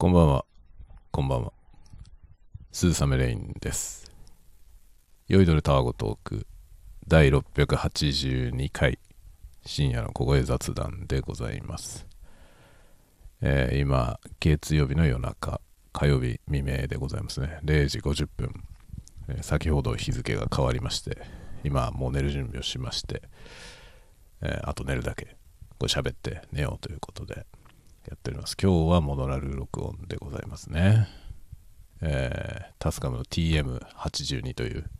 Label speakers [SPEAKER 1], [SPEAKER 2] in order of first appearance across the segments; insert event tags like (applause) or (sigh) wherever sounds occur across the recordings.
[SPEAKER 1] こんばんは。こんばんは。スーサメレインです。酔いどれタワゴトーク第682回深夜の小声雑談でございます。えー今、月曜日の夜中、火曜日未明でございますね。0時50分。えー先ほど日付が変わりまして、今もう寝る準備をしまして、えーあと寝るだけ、これ喋って寝ようということで、やっております。今日はモノラル録音でございますね。えータスカムの TM82 という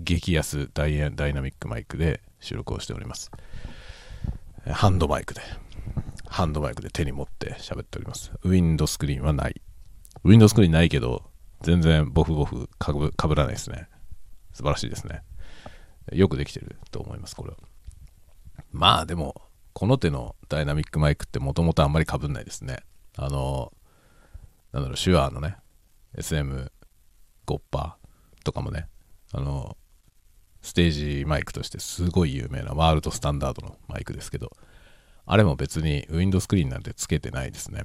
[SPEAKER 1] 激安ダイダイナミックマイクで収録をしております。ハンドマイクで、ハンドマイクで手に持って喋っております。ウィンドスクリーンはない。ウィンドスクリーンないけど、全然ボフボフかぶかぶらないですね。素晴らしいですね。よくできてると思います、これは。まあでも、この手のダイナミックマイクってもともとあんまり被んないですね。あの、なんだろう、手話のね、SM5 パーとかもね、あの、ステージマイクとしてすごい有名なワールドスタンダードのマイクですけど、あれも別にウィンドスクリーンなんてつけてないですね。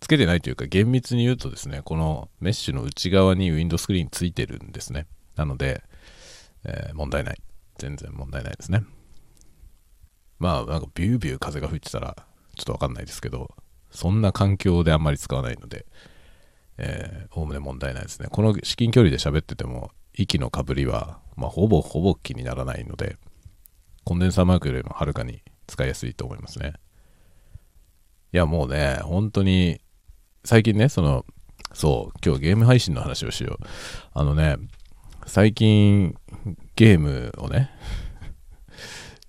[SPEAKER 1] つけてないというか厳密に言うとですね、このメッシュの内側にウィンドスクリーンついてるんですね。なので、えー問題ない。全然問題ないですね。まあなんかビュービュー風が吹いてたらちょっとわかんないですけどそんな環境であんまり使わないのでえーおおむね問題ないですね。この至近距離で喋ってても息のかぶりは、まあ、ほぼほぼ気にならないのでコンデンサーマークよりもはるかに使いやすいと思いますね。いやもうね本当に最近ねそのそう今日ゲーム配信の話をしよう。あのね最近ゲームをね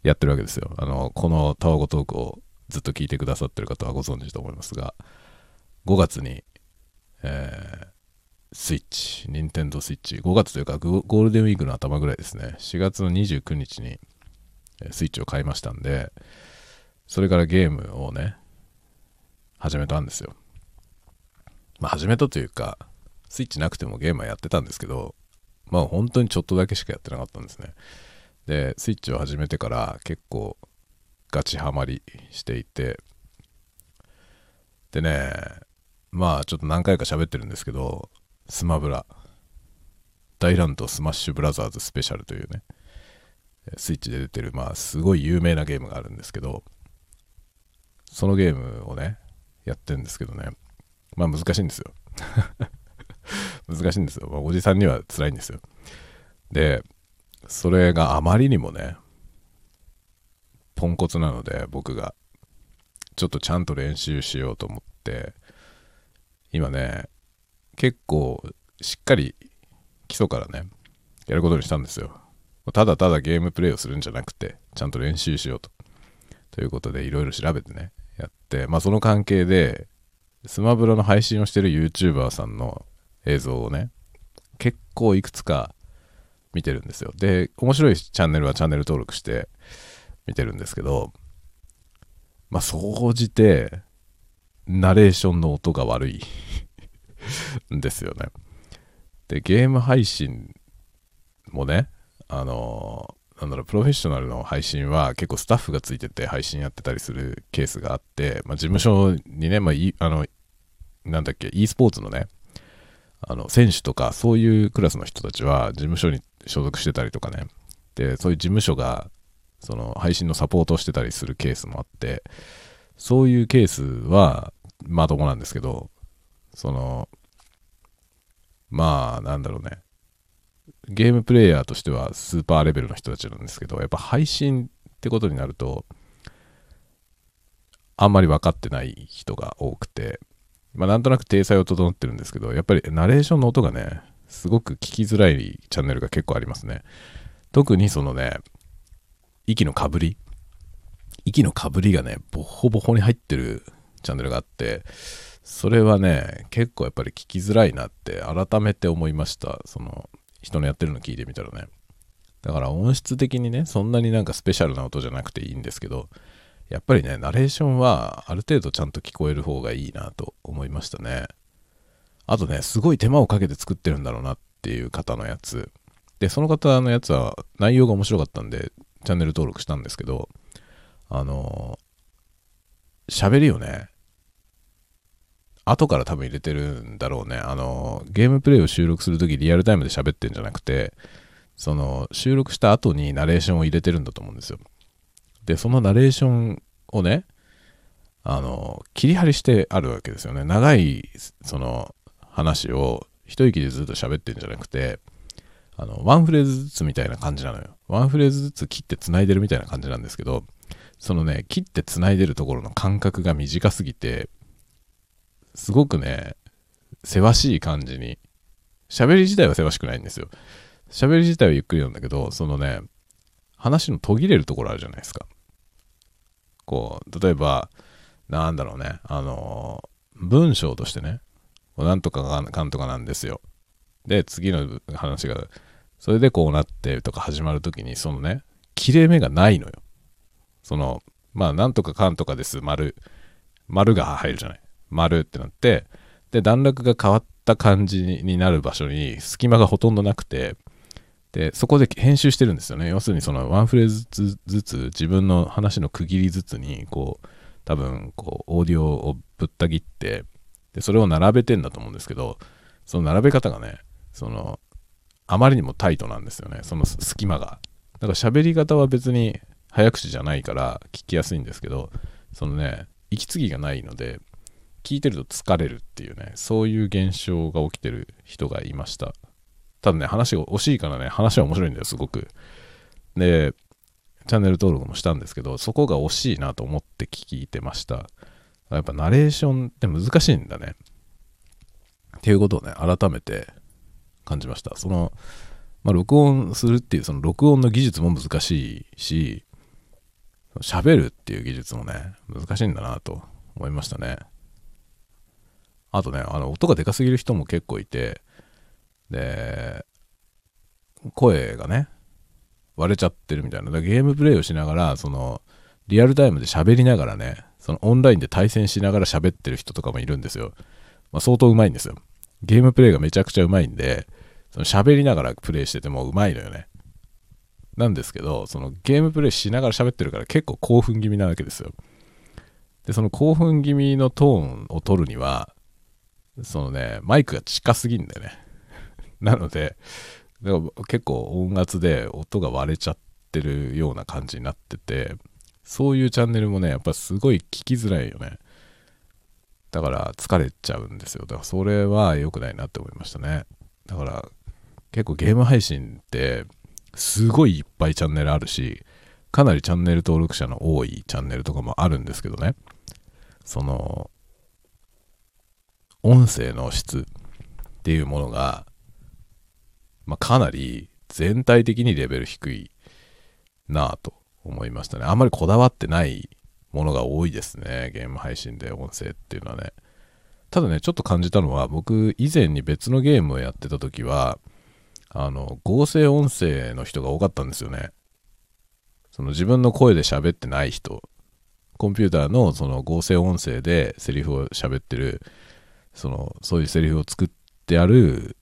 [SPEAKER 1] やってるわけですよ。あの、このタワゴトークをずっと聞いてくださってる方はご存知と思いますが、5月に、えースイッチ、ニンテンドースイッチ、5月というかゴールデンウィークの頭ぐらいですね、4月の29日にスイッチを買いましたんで、それからゲームをね、始めたんですよ。まあ始めたというか、スイッチなくてもゲームはやってたんですけど、まあ本当にちょっとだけしかやってなかったんですね。でスイッチを始めてから結構ガチハマりしていてでねまあちょっと何回か喋ってるんですけどスマブラ。大乱闘スマッシュブラザーズスペシャルというねスイッチで出てるまあすごい有名なゲームがあるんですけどそのゲームをねやってるんですけどね。まあ難しいんですよ。(laughs) 難しいんですよ、まあおじさんには辛いんですよ。でそれがあまりにもねポンコツなので僕が。ちょっとちゃんと練習しようと思って。今ね結構しっかり基礎からねやることにしたんですよ。ただただゲームプレイをするんじゃなくてちゃんと練習しようと。ということでいろいろ調べてねやって。まあその関係でスマブラの配信をしてる YouTuber さんの映像をね結構いくつか見てるんですよ。で、面白いチャンネルはチャンネル登録して見てるんですけど、まあ、総じて、ナレーションの音が悪い (laughs) んですよね。で、ゲーム配信もね、あのなんだろう、プロフェッショナルの配信は結構スタッフがついてて配信やってたりするケースがあって、まあ、事務所にね、まあ、いあの、なんだっけ、e スポーツのね、あの選手とかそういうクラスの人たちは事務所に所属してたりとかね。でそういう事務所がその配信のサポートをしてたりするケースもあってそういうケースはまともなんですけどそのまあなんだろうね。ゲームプレイヤーとしてはスーパーレベルの人たちなんですけどやっぱ配信ってことになるとあんまり分かってない人が多くてまあ、なんとなく体裁を整ってるんですけど、やっぱりナレーションの音がね、すごく聞きづらいチャンネルが結構ありますね。特にそのね、息のかぶり。息のかぶりがね、ボホボホに入ってるチャンネルがあって、それはね、結構やっぱり聞きづらいなって改めて思いました。その、人のやってるの聞いてみたらね。だから音質的にね、そんなになんかスペシャルな音じゃなくていいんですけど、やっぱりね、ナレーションはある程度ちゃんと聞こえる方がいいなと思いましたね。あとね、すごい手間をかけて作ってるんだろうなっていう方のやつ。で、その方のやつは内容が面白かったんで、チャンネル登録したんですけど、あの喋りをね、後から多分入れてるんだろうね。あの、ゲームプレイを収録するときリアルタイムで喋ってんじゃなくて、その、収録した後にナレーションを入れてるんだと思うんですよ。で、そのナレーションをね、あの、切り張りしてあるわけですよね。長い、その、話を一息でずっと喋ってんじゃなくて、あの、ワンフレーズずつみたいな感じなのよ。ワンフレーズずつ切って繋いでるみたいな感じなんですけど、そのね、切って繋いでるところの間隔が短すぎて、すごくね、せわしい感じに、喋り自体はせわしくないんですよ。喋り自体はゆっくりなんだけど、そのね、話の途切れるところあるじゃないですか。こう、例えば、なんだろうね、あの、文章としてね、なんとかかんとかなんですよ。で、次の話が、それでこうなってとか始まるときに、そのね、切れ目がないのよ。その、まあ、なんとかかんとかです、丸。丸が入るじゃない。丸ってなって、で、段落が変わった感じになる場所に隙間がほとんどなくて、で、そこで編集してるんですよね。要するにそのワンフレーズずつ自分の話の区切りずつに、こう、多分、こう、オーディオをぶった切って、で、それを並べてんだと思うんですけど、その並べ方がね、その、あまりにもタイトなんですよね。その隙間が。だから喋り方は別に早口じゃないから聞きやすいんですけど、そのね、息継ぎがないので、聞いてると疲れるっていうね、そういう現象が起きてる人がいました。ただね、話が惜しいからね、話は面白いんだよ、すごく。で、チャンネル登録もしたんですけど、そこが惜しいなと思って聞いてました。やっぱナレーションって難しいんだね。っていうことをね、改めて感じました。その、まあ、録音するっていう、その録音の技術も難しいし、喋るっていう技術もね、難しいんだなと思いましたね。あとね、あの、音がでかすぎる人も結構いて、で、声がね、割れちゃってるみたいな。ゲームプレイをしながら、その、リアルタイムで喋りながらね、そのオンラインで対戦しながら喋ってる人とかもいるんですよ。まあ、相当うまいんですよ。ゲームプレイがめちゃくちゃうまいんで、その喋りながらプレイしててもうまいのよね。なんですけど、そのゲームプレイしながら喋ってるから結構興奮気味なわけですよ。で、その興奮気味のトーンを取るには、そのね、マイクが近すぎんだよね。(laughs) なので、結構音圧で音が割れちゃってるような感じになってて、そういうチャンネルもね、やっぱすごい聞きづらいよね。だから疲れちゃうんですよ。だからそれは良くないなって思いましたね。だから結構ゲーム配信ってすごいいっぱいチャンネルあるし、かなりチャンネル登録者の多いチャンネルとかもあるんですけどね。その、音声の質っていうものが、まあ、かなり全体的にレベル低いなぁと思いましたね。あんまりこだわってないものが多いですね。ゲーム配信で音声っていうのはね。ただね、ちょっと感じたのは、僕以前に別のゲームをやってた時は、あの、合成音声の人が多かったんですよね。その自分の声で喋ってない人、コンピューターのその合成音声でセリフを喋ってるその、そういうセリフを作ってある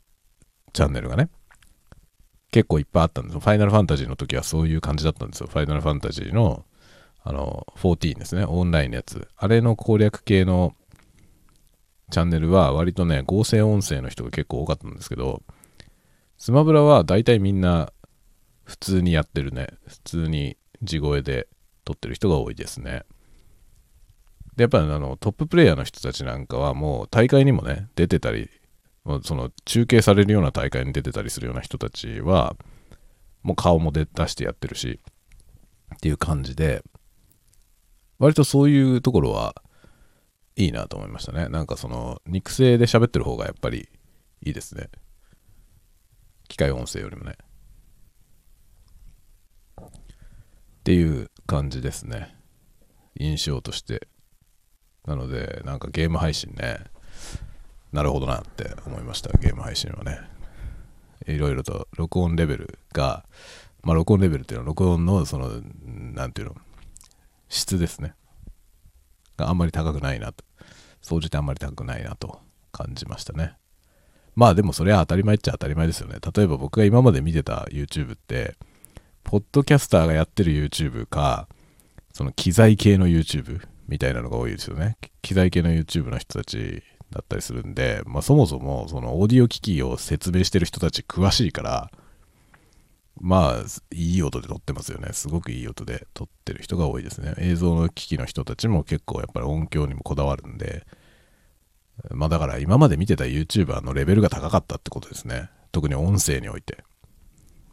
[SPEAKER 1] チャンネルがね、結構いっぱいあったんですよ。ファイナルファンタジーの時はそういう感じだったんですよ。ファイナルファンタジーの、あの、14ですね。オンラインのやつ。あれの攻略系のチャンネルは割とね、合成音声の人が結構多かったんですけど、スマブラは大体みんな普通にやってるね。普通に地声で撮ってる人が多いですね。で、やっぱりあのトッププレイヤーの人たちなんかはもう大会にもね、出てたり、その中継されるような大会に出てたりするような人たちは、もう顔も出してやってるし、っていう感じで、割とそういうところはいいなと思いましたね。なんかその肉声で喋ってる方がやっぱりいいですね。機械音声よりもね。っていう感じですね。印象としてなので、なんかゲーム配信ね、なるほどなって思いました、ゲーム配信はね。いろいろと録音レベルが、まあ、録音レベルっていうのは、録音の、その、なんていうの、質ですね。があんまり高くないなと。総じてあんまり高くないなと感じましたね。まあでもそれは当たり前っちゃ当たり前ですよね。例えば僕が今まで見てた YouTube って、ポッドキャスターがやってる YouTube か、その機材系の YouTube みたいなのが多いですよね。機材系の YouTube の人たちだったりするんで、まあ、そもそもそのオーディオ機器を説明してる人たち詳しいからまあいい音で撮ってますよね。すごくいい音で撮ってる人が多いですね。映像の機器の人たちも結構やっぱり音響にもこだわるんでまあだから今まで見てた YouTuber のレベルが高かったってことですね。特に音声において。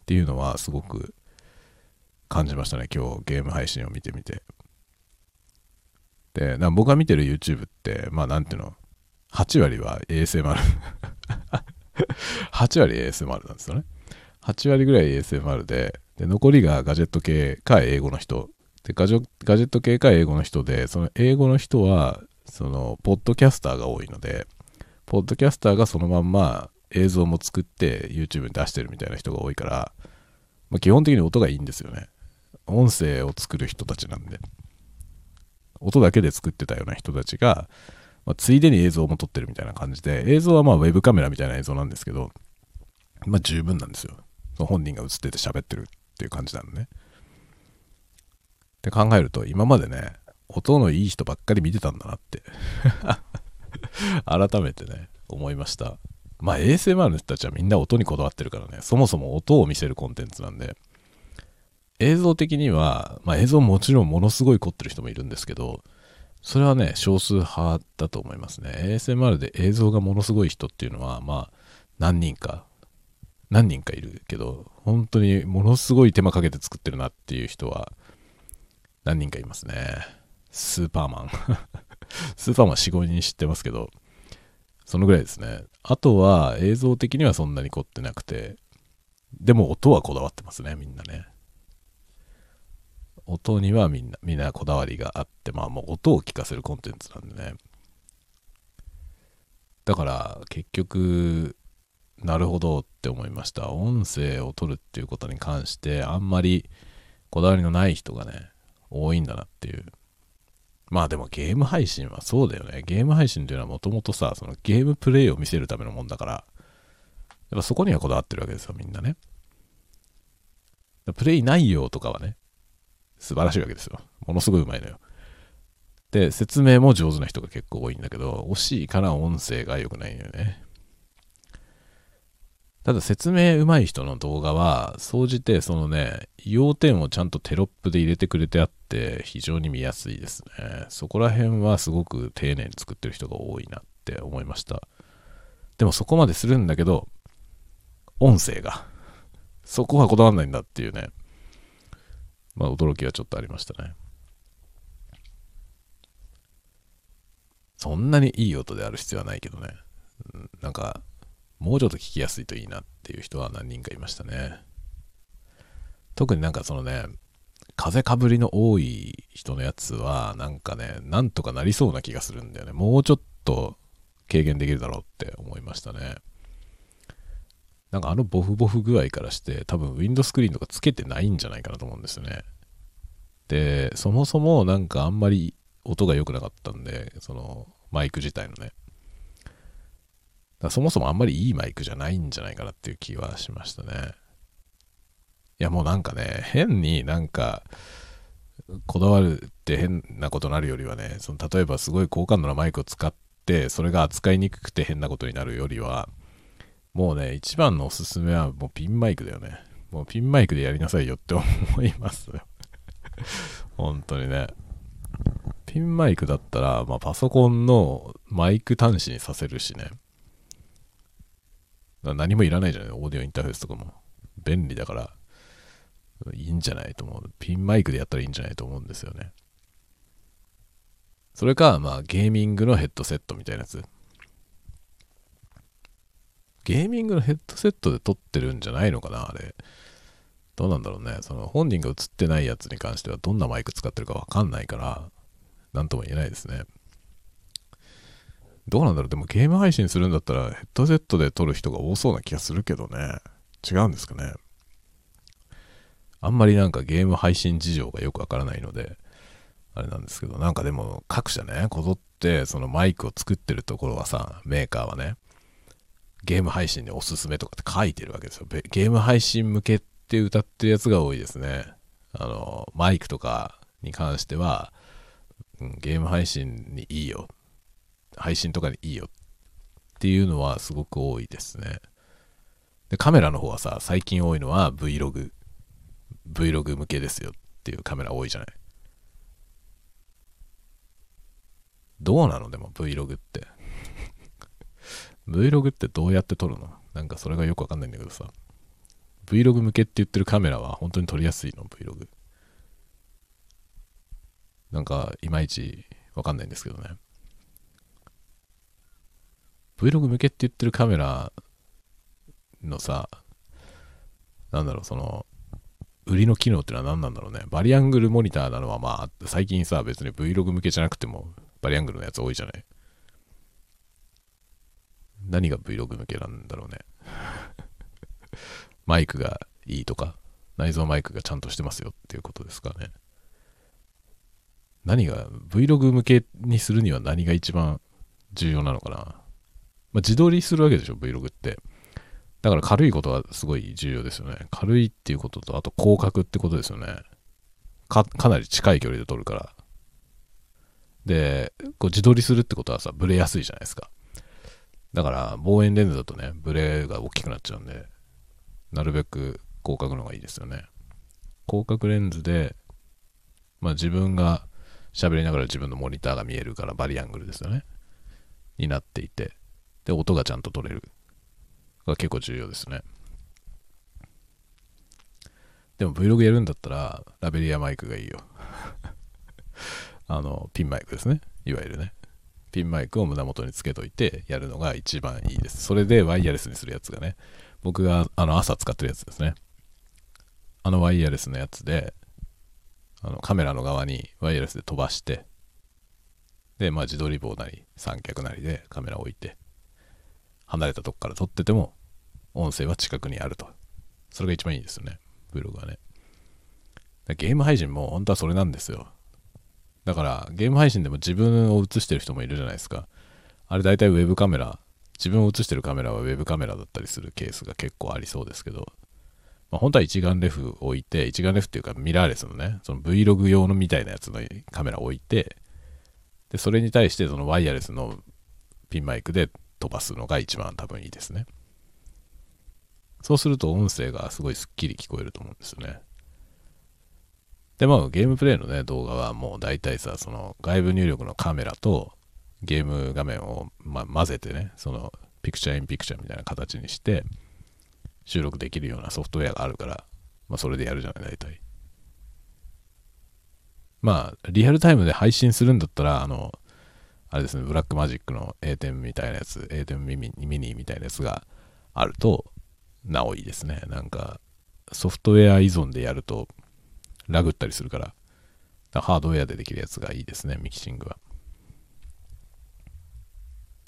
[SPEAKER 1] っていうのはすごく感じましたね。今日ゲーム配信を見てみて。で僕が見てる YouTube ってまあなんていうの？8割は ASMR 8割 ASMR なんですよね。8割ぐらい ASMR でで残りがガジェット系か英語の人。でガジェット系か英語の人でその英語の人はそのポッドキャスターが多いのでポッドキャスターがそのまんま映像も作って YouTube に出してるみたいな人が多いから、まあ、基本的に音がいいんですよね。音声を作る人たちなんで。音だけで作ってたような人たちが、まあ、ついでに映像も撮ってるみたいな感じで映像はまあウェブカメラみたいな映像なんですけどまあ十分なんですよ。本人が映ってて喋ってるっていう感じなのね。って考えると今までね音のいい人ばっかり見てたんだなって。(laughs) 改めてね思いました。まあ ASMR の人たちはみんな音にこだわってるからねそもそも音を見せるコンテンツなんで映像的には、まあ、映像もちろんものすごい凝ってる人もいるんですけどそれはね少数派だと思いますね ASMR で映像がものすごい人っていうのはまあ何人か何人かいるけど、本当にものすごい手間かけて作ってるなっていう人は何人かいますね。スーパーマン。(laughs) スーパーマン4、5人知ってますけど、そのぐらいですね。あとは映像的にはそんなに凝ってなくて、でも音はこだわってますね、みんなね。音にはみんな、みんなこだわりがあって、まあもう音を聞かせるコンテンツなんでね。だから結局なるほどって思いました。音声を取るっていうことに関してあんまりこだわりのない人がね、多いんだなっていう。まあでもゲーム配信はそうだよね。ゲーム配信っていうのはもともとさ、そのゲームプレイを見せるためのもんだから、やっぱそこにはこだわってるわけですよ、みんなね。プレイ内容とかはね、素晴らしいわけですよ。ものすごいうまいのよ。で、説明も上手な人が結構多いんだけど、惜しいから音声が良くないのよね。ただ説明上手い人の動画は、総じてそのね、要点をちゃんとテロップで入れてくれてあって、非常に見やすいですね。そこら辺はすごく丁寧に作ってる人が多いなって思いました。でもそこまでするんだけど、音声が、そこはこだわんないんだっていうね、まあ驚きはちょっとありましたね。そんなにいい音である必要はないけどね。なんか、もうちょっと聞きやすいといいなっていう人は何人かいましたね。特になんかそのね、風かぶりの多い人のやつは、なんかね、なんとかなりそうな気がするんだよね。もうちょっと軽減できるだろうって思いましたね。なんかあのボフボフ具合からして、多分ウィンドスクリーンとかつけてないんじゃないかなと思うんですよね。で、そもそもなんかあんまり音が良くなかったんで、そのマイク自体のね。そもそもあんまりいいマイクじゃないんじゃないかなっていう気はしましたね。いやもうなんかね、変になんか、こだわるって変なことになるよりはね、その例えばすごい高感度なマイクを使って、それが扱いにくくて変なことになるよりは、もうね、一番のおすすめはもうピンマイクだよね。もうピンマイクでやりなさいよって思いますよ。(laughs) 本当にね。ピンマイクだったら、まあ、パソコンのマイク端子にさせるしね。何もいらないじゃないオーディオインターフェースとかも。便利だから、いいんじゃないと思う。ピンマイクでやったらいいんじゃないと思うんですよね。それか、まあ、ゲーミングのヘッドセットみたいなやつ。ゲーミングのヘッドセットで撮ってるんじゃないのかなあれ。どうなんだろうね。その本人が映ってないやつに関してはどんなマイク使ってるかわかんないから、なんとも言えないですね。どうなんだろうでもゲーム配信するんだったらヘッドセットで撮る人が多そうな気がするけどね。違うんですかね。あんまりなんかゲーム配信事情がよくわからないので、あれなんですけど、なんかでも各社ね、こぞってそのマイクを作ってるところはさ、メーカーはね、ゲーム配信におすすめとかって書いてるわけですよ。ゲーム配信向けって歌ってるやつが多いですね。あの、マイクとかに関しては、うん、ゲーム配信にいいよ配信とかにいいよっっていうのはすごく多いですね。で、カメラの方はさ、最近多いのは Vlog。Vlog 向けですよっていうカメラ多いじゃない。どうなの？でも Vlog って。Vlog ってどうやって撮るの？なんかそれがよくわかんないんだけどさ。Vlog 向けって言ってるカメラは本当に撮りやすいの？Vlog。なんかいまいちわかんないんですけどね。Vlog 向けって言ってるカメラのさ、なんだろう、その、売りの機能ってのは何なんだろうね。バリアングルモニターなのはまあ、最近さ、別に Vlog 向けじゃなくても、バリアングルのやつ多いじゃない？何が Vlog 向けなんだろうね。(laughs) マイクがいいとか、内蔵マイクがちゃんとしてますよっていうことですかね。何が、Vlog 向けにするには何が一番重要なのかな。まあ、自撮りするわけでしょ、Vlog って。だから軽いことはすごい重要ですよね。軽いっていうことと、あと広角ってことですよね。か、かなり近い距離で撮るから。で、こう自撮りするってことはさ、ブレやすいじゃないですか。だから、望遠レンズだとね、ブレが大きくなっちゃうんで、なるべく広角の方がいいですよね。広角レンズで、まあ自分が喋りながら自分のモニターが見えるからバリアングルですよね。になっていて、で、音がちゃんと取れる。が結構重要ですね。でも Vlog やるんだったら、ラベリアマイクがいいよ。(laughs) あの、ピンマイクですね。いわゆるね。ピンマイクを胸元につけといてやるのが一番いいです。それでワイヤレスにするやつがね、僕があの朝使ってるやつですね。あのワイヤレスのやつで、あのカメラの側にワイヤレスで飛ばして、で、まあ自撮り棒なり三脚なりでカメラを置いて、離れたとこから撮ってても音声は近くにあると。それが一番いいですよね。Vlog はね。ゲーム配信も本当はそれなんですよ。だからゲーム配信でも自分を映してる人もいるじゃないですか。あれ大体ウェブカメラ、自分を映してるカメラはウェブカメラだったりするケースが結構ありそうですけど、まあ、本当は一眼レフ置いて、一眼レフっていうかミラーレスのね、その Vlog 用のみたいなやつのカメラ置いて、で、それに対してそのワイヤレスのピンマイクで飛ばすのが一番多分いいですね。そうすると音声がすごいスッキリ聞こえると思うんですよね。で、まあゲームプレイのね、動画はもう大体さ、その外部入力のカメラとゲーム画面を、ま、混ぜてね、そのピクチャーインピクチャーみたいな形にして収録できるようなソフトウェアがあるから、まあそれでやるじゃない、大体。まあ、リアルタイムで配信するんだったら、あの、あれですね、ブラックマジックの A 点みたいなやつ、A 点ミミミニみたいなやつがあると、なおいいですね。なんか、ソフトウェア依存でやると、ラグったりするから、からハードウェアでできるやつがいいですね、ミキシングは。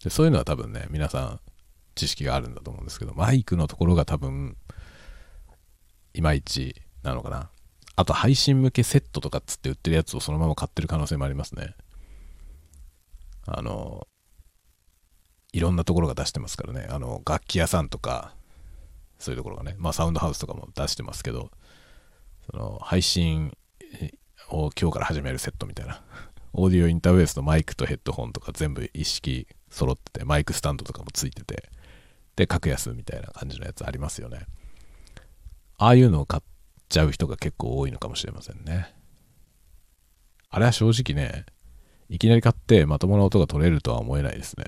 [SPEAKER 1] でそういうのは多分ね、皆さん知識があるんだと思うんですけど、マイクのところが多分、いまいちなのかな。あと配信向けセットとかっつって売ってるやつをそのまま買ってる可能性もありますね。あの、いろんなところが出してますからね。あの、楽器屋さんとか、そういうところがね、まあサウンドハウスとかも出してますけど、その配信を今日から始めるセットみたいな。オーディオインターフェースのマイクとヘッドホンとか全部一式揃ってて、マイクスタンドとかもついてて、で、格安みたいな感じのやつありますよね。ああいうのを買っちゃう人が結構多いのかもしれませんね。あれは正直ね、いきなり買ってまともな音が取れるとは思えないですね。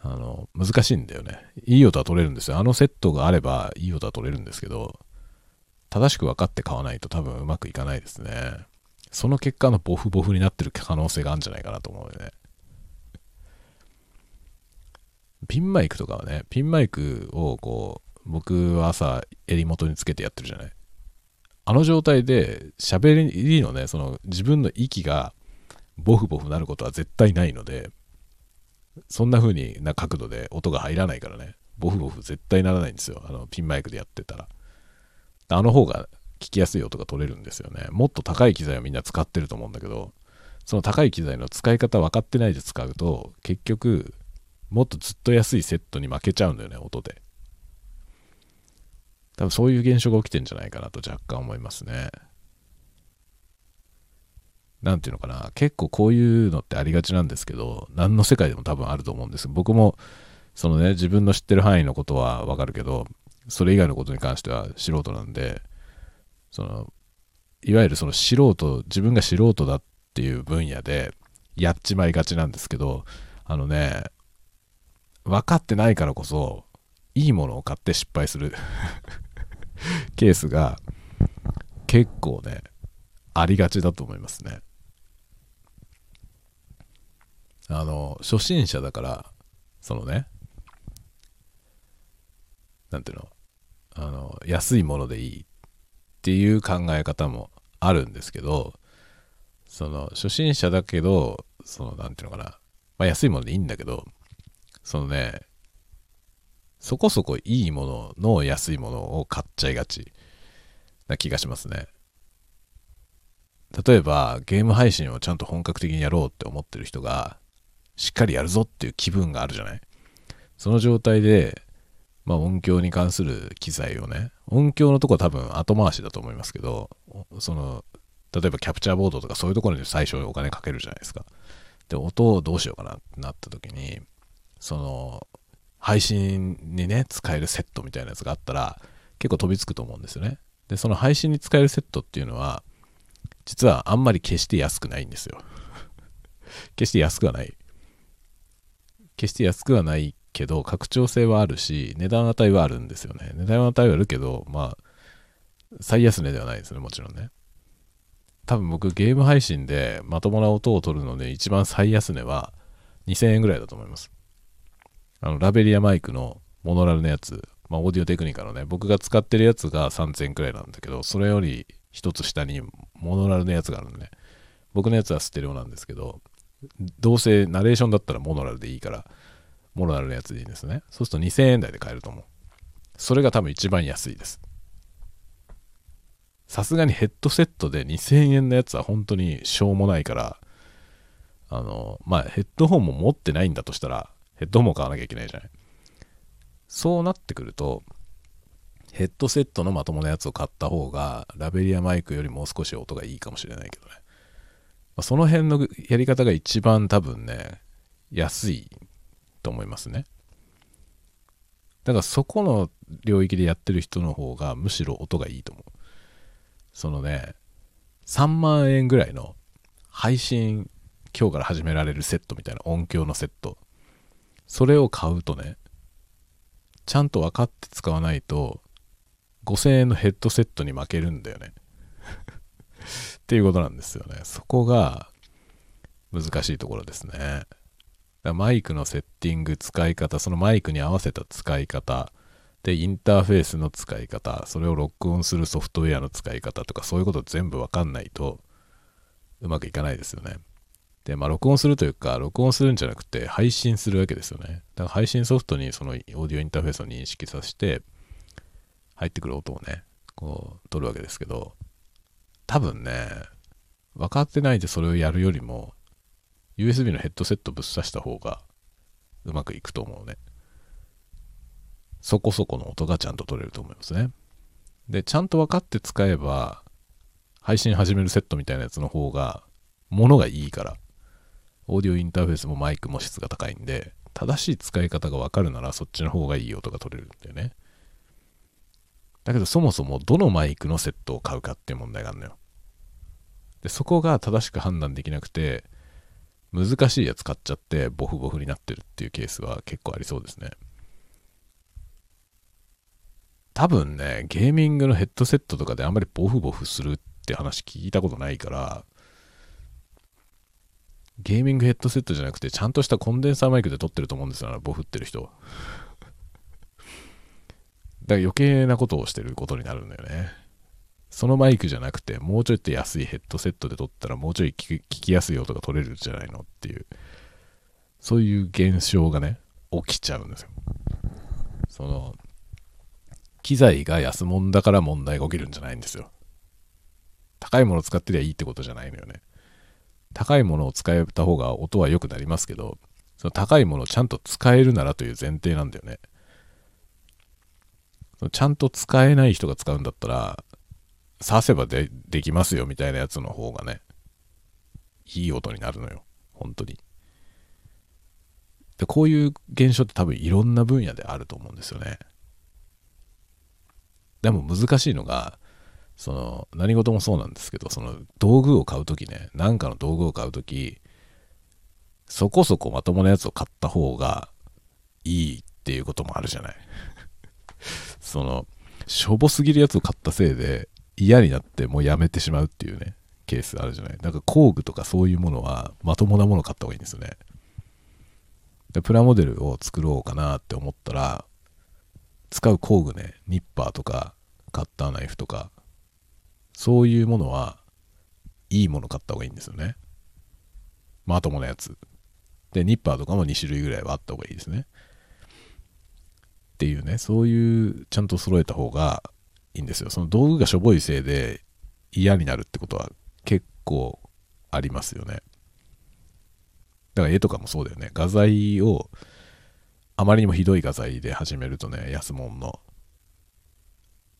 [SPEAKER 1] あの、難しいんだよね。いい音は取れるんですよ。あのセットがあればいい音は取れるんですけど、正しく分かって買わないと多分うまくいかないですね。その結果のボフボフになってる可能性があるんじゃないかなと思うよね。ピンマイクとかはね、ピンマイクをこう、僕は朝襟元につけてやってるじゃない。あの状態で喋りのね、その自分の息がボフボフなることは絶対ないので、そんな風にな角度で音が入らないからね、ボフボフ絶対ならないんですよ。あのピンマイクでやってたら。あの方が聞きやすい音が取れるんですよね。もっと高い機材をみんな使ってると思うんだけど、その高い機材の使い方分かってないで使うと、結局、もっとずっと安いセットに負けちゃうんだよね、音で。多分そういう現象が起きてんじゃないかなと若干思いますね。なんていうのかな、結構こういうのってありがちなんですけど、何の世界でも多分あると思うんです。僕も、そのね、自分の知ってる範囲のことはわかるけど、それ以外のことに関しては素人なんで、その、いわゆるその素人、自分が素人だっていう分野でやっちまいがちなんですけど、あのね、分かってないからこそ、いいものを買って失敗する (laughs) ケースが結構ね、ありがちだと思いますね。あの、初心者だから、そのね、なんていうの、あの、安いものでいいっていう考え方もあるんですけど、その、初心者だけど、その、なんていうのかな、まあ安いものでいいんだけど、そのね、そこそこいいものの安いものを買っちゃいがちな気がしますね。例えばゲーム配信をちゃんと本格的にやろうって思ってる人がしっかりやるぞっていう気分があるじゃない？その状態で、まあ、音響に関する機材をね音響のとこは多分後回しだと思いますけどその例えばキャプチャーボードとかそういうところに最初お金かけるじゃないですか。で音をどうしようかなってなった時にその配信にね使えるセットみたいなやつがあったら結構飛びつくと思うんですよね。でその配信に使えるセットっていうのは実はあんまり決して安くないんですよ。(laughs) 決して安くはない。決して安くはないけど拡張性はあるし値段値はあるんですよね。値段値はあるけどまあ最安値ではないですねもちろんね。多分僕ゲーム配信でまともな音を取るので一番最安値は2000円ぐらいだと思います。あのラベリアマイクのモノラルのやつ。まあオーディオテクニカのね。僕が使ってるやつが3000円くらいなんだけどそれより一つ下にモノラルのやつがあるんでね。僕のやつはステレオなんですけどどうせナレーションだったらモノラルでいいから、モノラルのやつでいいんですね。そうすると2000円台で買えると思う。それが多分一番安いです。さすがにヘッドセットで2000円のやつは本当にしょうもないから、あの、まあ、ヘッドホンも持ってないんだとしたら、ヘッドホンも買わなきゃいけないじゃない。そうなってくると、ヘッドセットのまともなやつを買った方が、ラベリアマイクよりもう少し音がいいかもしれないけどね。その辺のやり方が一番多分ね、安いと思いますね。だからそこの領域でやってる人の方がむしろ音がいいと思う。そのね、3万円ぐらいの配信今日から始められるセットみたいな音響のセット。それを買うとね、ちゃんと分かって使わないと5000円のヘッドセットに負けるんだよね。(laughs) っていうことなんですよね。そこが難しいところですね。マイクのセッティング、使い方、そのマイクに合わせた使い方、で、インターフェースの使い方、それをロックオンするソフトウェアの使い方とか、そういうこと全部わかんないとうまくいかないですよね。で、まあ、録音するというか、録音するんじゃなくて、配信するわけですよね。だから配信ソフトにそのオーディオインターフェースを認識させて、入ってくる音をね、こう、取るわけですけど、多分ね、分かってないでそれをやるよりも、USB のヘッドセットぶっ刺した方がうまくいくと思うね。そこそこの音がちゃんと取れると思いますね。で、ちゃんと分かって使えば、配信始めるセットみたいなやつの方が、ものがいいから、オーディオインターフェースもマイクも質が高いんで、正しい使い方が分かるならそっちの方がいい音が取れるんだよね。だけどそもそもどのマイクのセットを買うかっていう問題があるのよ。で、そこが正しく判断できなくて、難しいやつ買っちゃってボフボフになってるっていうケースは結構ありそうですね。多分ね、ゲーミングのヘッドセットとかであんまりボフボフするって話聞いたことないから、ゲーミングヘッドセットじゃなくて、ちゃんとしたコンデンサーマイクで撮ってると思うんですよ、ボフってる人。だから余計なことをしてることになるんだよね。そのマイクじゃなくて、もうちょいって安いヘッドセットで撮ったら、もうちょい聞きやすい音が取れるんじゃないのっていう、そういう現象がね、起きちゃうんですよ。その、機材が安物だから問題が起きるんじゃないんですよ。高いものを使ってりゃいいってことじゃないのよね。高いものを使えた方が音は良くなりますけど、その高いものをちゃんと使えるならという前提なんだよね。ちゃんと使えない人が使うんだったら、刺せばでできますよみたいなやつの方がね、いい音になるのよ。本当に。で、こういう現象って多分いろんな分野であると思うんですよね。でも難しいのが、その何事もそうなんですけど、その道具を買うときね、何かの道具を買うとき、そこそこまともなやつを買った方がいいっていうこともあるじゃない。(laughs) その、しょぼすぎるやつを買ったせいで嫌になってもうやめてしまうっていうね、ケースあるじゃない。なんか工具とかそういうものはまともなもの買った方がいいんですよね。で、プラモデルを作ろうかなって思ったら、使う工具ね、ニッパーとかカッターナイフとか、そういうものはいいもの買った方がいいんですよね。まともなやつ。で、ニッパーとかも2種類ぐらいはあった方がいいですね。っていうね、そういうちゃんと揃えた方がいんですよ。その道具がしょぼいせいで嫌になるってことは結構ありますよね。だから絵とかもそうだよね。画材をあまりにもひどい画材で始めるとね、安物の、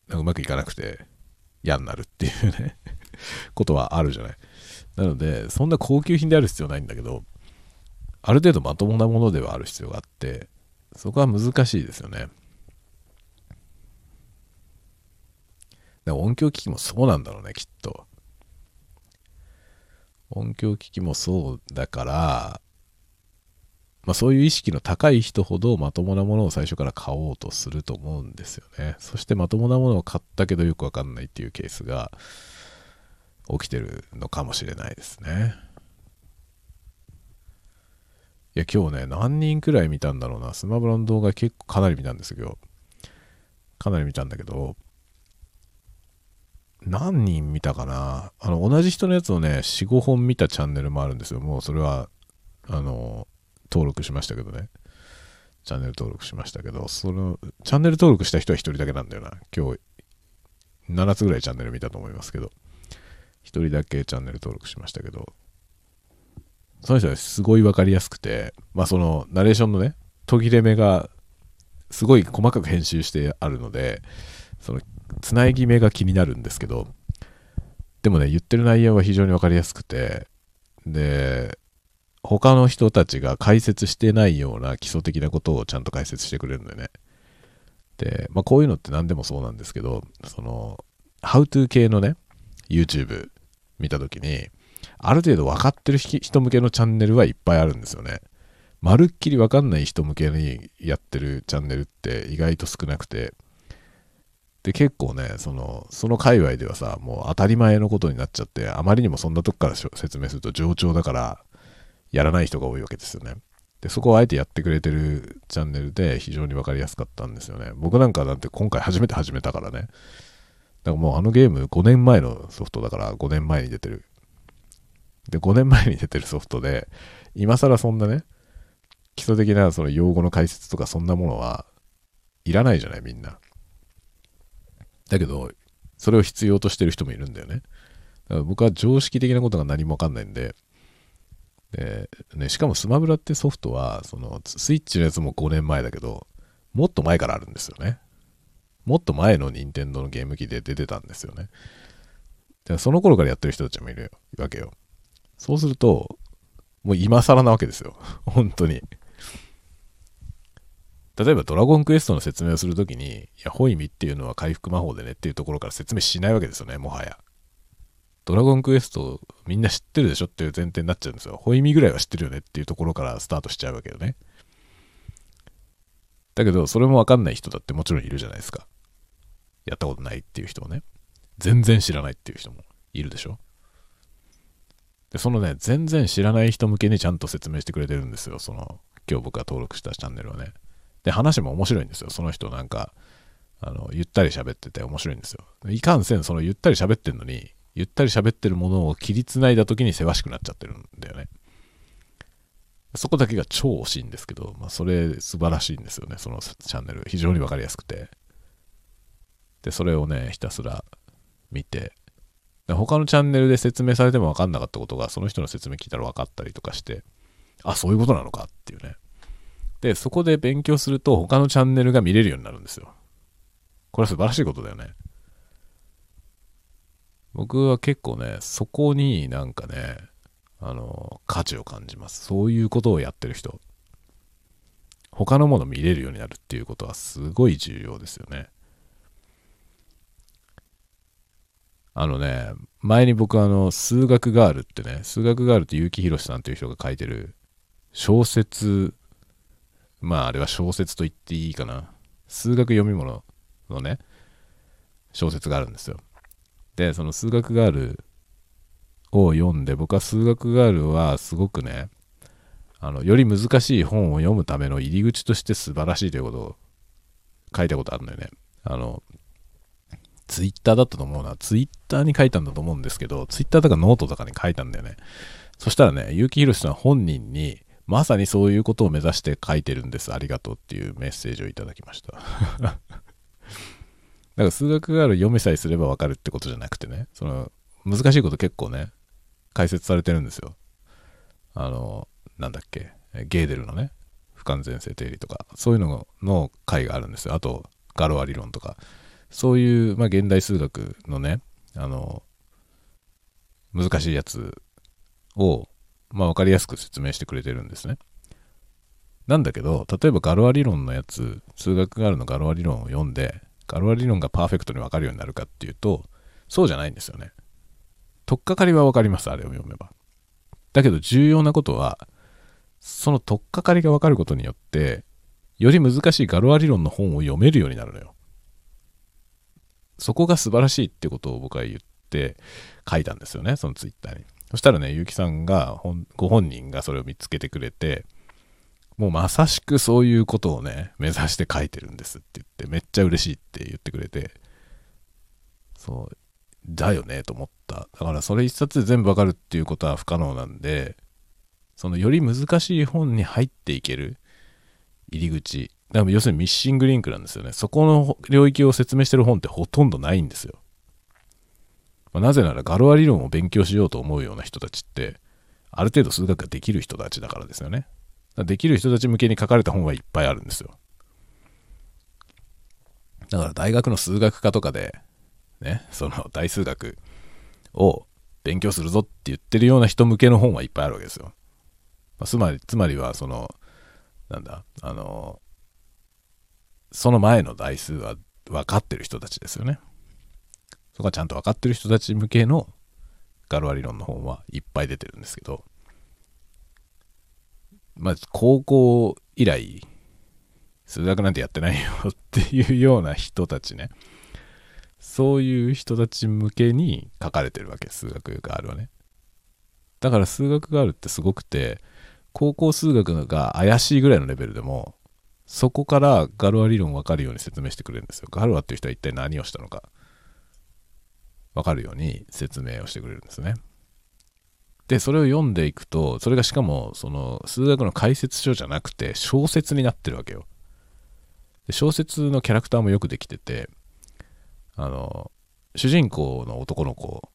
[SPEAKER 1] うまくいかなくて嫌になるっていうねことはあるじゃない。なので、そんな高級品である必要ないんだけど、ある程度まともなものではある必要があって、そこは難しいですよね。音響機器もそうなんだろうね、きっと。音響機器もそうだから、まあ、そういう意識の高い人ほどまともなものを最初から買おうとすると思うんですよね。そしてまともなものを買ったけどよくわかんないっていうケースが起きてるのかもしれないですね。いや、今日ね、何人くらい見たんだろうな。スマブラの動画結構かなり見たんですけど、かなり見たんだけど、何人見たかな？あの、同じ人のやつをね、4、5本見たチャンネルもあるんですよ。もうそれは、あの、登録しましたけどね。チャンネル登録しましたけど、その、チャンネル登録した人は1人だけなんだよな。今日、7つぐらいチャンネル見たと思いますけど、1人だけチャンネル登録しましたけど、その人はすごい分かりやすくて、まあその、ナレーションのね、途切れ目が、すごい細かく編集してあるので、その、つなぎ目が気になるんですけど、でもね、言ってる内容は非常に分かりやすくて、で、他の人たちが解説してないような基礎的なことをちゃんと解説してくれるんだよね。で、まあこういうのって何でもそうなんですけど、その、How to 系のね、YouTube 見たときに、ある程度分かってる人向けのチャンネルはいっぱいあるんですよね。まるっきり分かんない人向けにやってるチャンネルって意外と少なくて、で、結構ね、その、その界隈ではさ、もう当たり前のことになっちゃって、あまりにもそんなとこから説明すると冗長だから、やらない人が多いわけですよね。で、そこをあえてやってくれてるチャンネルで非常に分かりやすかったんですよね。僕なんかなんて今回初めて始めたからね。だからもうあのゲーム5年前のソフトだから5年前に出てる。で、5年前に出てるソフトで、今更そんなね、基礎的なその用語の解説とかそんなものはいらないじゃないみんな。だけど、それを必要としてる人もいるんだよね。だから僕は常識的なことが何もわかんないんで、で、ね、しかもスマブラってソフトは、そのスイッチのやつも5年前だけど、もっと前からあるんですよね。もっと前の任天堂のゲーム機で出てたんですよね。でその頃からやってる人たちもいるわけよ。そうすると、もう今更なわけですよ。本当に。例えばドラゴンクエストの説明をするときに、いや、ホイミっていうのは回復魔法でねっていうところから説明しないわけですよね、もはや。ドラゴンクエストみんな知ってるでしょっていう前提になっちゃうんですよ。ホイミぐらいは知ってるよねっていうところからスタートしちゃうわけよね。だけど、それもわかんない人だってもちろんいるじゃないですか。やったことないっていう人もね。全然知らないっていう人もいるでしょ。で、そのね、全然知らない人向けにちゃんと説明してくれてるんですよ。その、今日僕が登録したチャンネルはね。で、話も面白いんですよ。その人なんか、あの、ゆったり喋ってて面白いんですよ。いかんせん、そのゆったり喋ってんのに、ゆったり喋ってるものを切りつないだ時にせわしくなっちゃってるんだよね。そこだけが超惜しいんですけど、まあ、それ素晴らしいんですよね、そのチャンネル。非常にわかりやすくて。で、それをね、ひたすら見て、他のチャンネルで説明されてもわかんなかったことが、その人の説明聞いたら分かったりとかして、あ、そういうことなのかっていうね。で、そこで勉強すると、他のチャンネルが見れるようになるんですよ。これは素晴らしいことだよね。僕は結構ね、そこになんかね、あの、価値を感じます。そういうことをやってる人。他のもの見れるようになるっていうことはすごい重要ですよね。あのね、前に僕あの、数学ガールってね、数学ガールって結城宏さんという人が書いてる小説、まああれは小説と言っていいかな。数学読み物のね、小説があるんですよ。で、その数学ガールを読んで、僕は数学ガールはすごくね、あの、より難しい本を読むための入り口として素晴らしいということを書いたことあるんだよね。あの、ツイッターだったと思うな。ツイッターに書いたんだと思うんですけど、ツイッターとかノートとかに書いたんだよね。そしたらね、結城宏さん本人に、まさにそういうことを目指して書いてるんです。ありがとうっていうメッセージをいただきました。(laughs) だから数学がある読めさえすればわかるってことじゃなくてね、その難しいこと結構ね、解説されてるんですよ。あの、なんだっけ、ゲーデルのね、不完全性定理とか、そういうのの回があるんですよ。あと、ガロア理論とか、そういう、まあ、現代数学のね、あの、難しいやつを、まあ、わかりやすく説明してくれてるんですね。なんだけど、例えばガロア理論のやつ、数学ガールのガロア理論を読んで、ガロア理論がパーフェクトにわかるようになるかっていうと、そうじゃないんですよね。取っかかりはわかります、あれを読めば。だけど重要なことは、その取っかかりがわかることによって、より難しいガロア理論の本を読めるようになるのよ。そこが素晴らしいってことを僕は言って書いたんですよね、そのツイッターに。そしたらね、結城さんが、ご本人がそれを見つけてくれて、もうまさしくそういうことをね、目指して書いてるんですって言って、めっちゃ嬉しいって言ってくれて、そう、だよねと思った。だからそれ一冊で全部わかるっていうことは不可能なんで、そのより難しい本に入っていける入り口。だから要するにミッシングリンクなんですよね。そこの領域を説明してる本ってほとんどないんですよ。まあ、なぜならガロア理論を勉強しようと思うような人たちって、ある程度数学ができる人たちだからですよね。できる人たち向けに書かれた本はいっぱいあるんですよ。だから大学の数学科とかでね、その大数学を勉強するぞって言ってるような人向けの本はいっぱいあるわけですよ。まあ、つまり、つまりはその、なんだ、あの、その前の台数は分かってる人たちですよね。そこはちゃんと分かってる人たち向けのガロア理論の本はいっぱい出てるんですけど、まあ、高校以来、数学なんてやってないよっていうような人たちね。そういう人たち向けに書かれてるわけ数学があるわねだから数学があるってすごくて高校数学が怪しいぐらいのレベルでもそこからガルア理論分かるように説明してくれるんですよガルアっていう人は一体何をしたのか分かるように説明をしてくれるんですねでそれを読んでいくとそれがしかもその数学の解説書じゃなくて小説になってるわけよで小説のキャラクターもよくできててあの、主人公の男の子、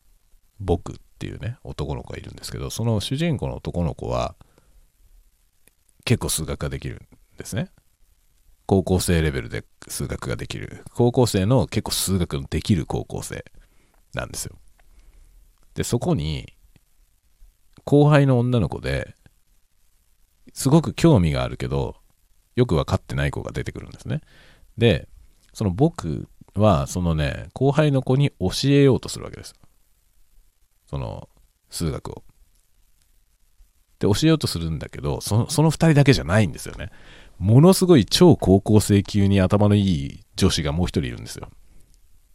[SPEAKER 1] 僕っていうね、男の子がいるんですけど、その主人公の男の子は、結構数学ができるんですね。高校生レベルで数学ができる。高校生の結構数学のできる高校生なんですよ。で、そこに、後輩の女の子で、すごく興味があるけど、よく分かってない子が出てくるんですね。で、その僕は、そのね、後輩の子に教えようとするわけです。その、数学を。で、教えようとするんだけど、その、その2人だけじゃないんですよね。ものすごい超高校生級に頭のいい女子がもう1人いるんですよ。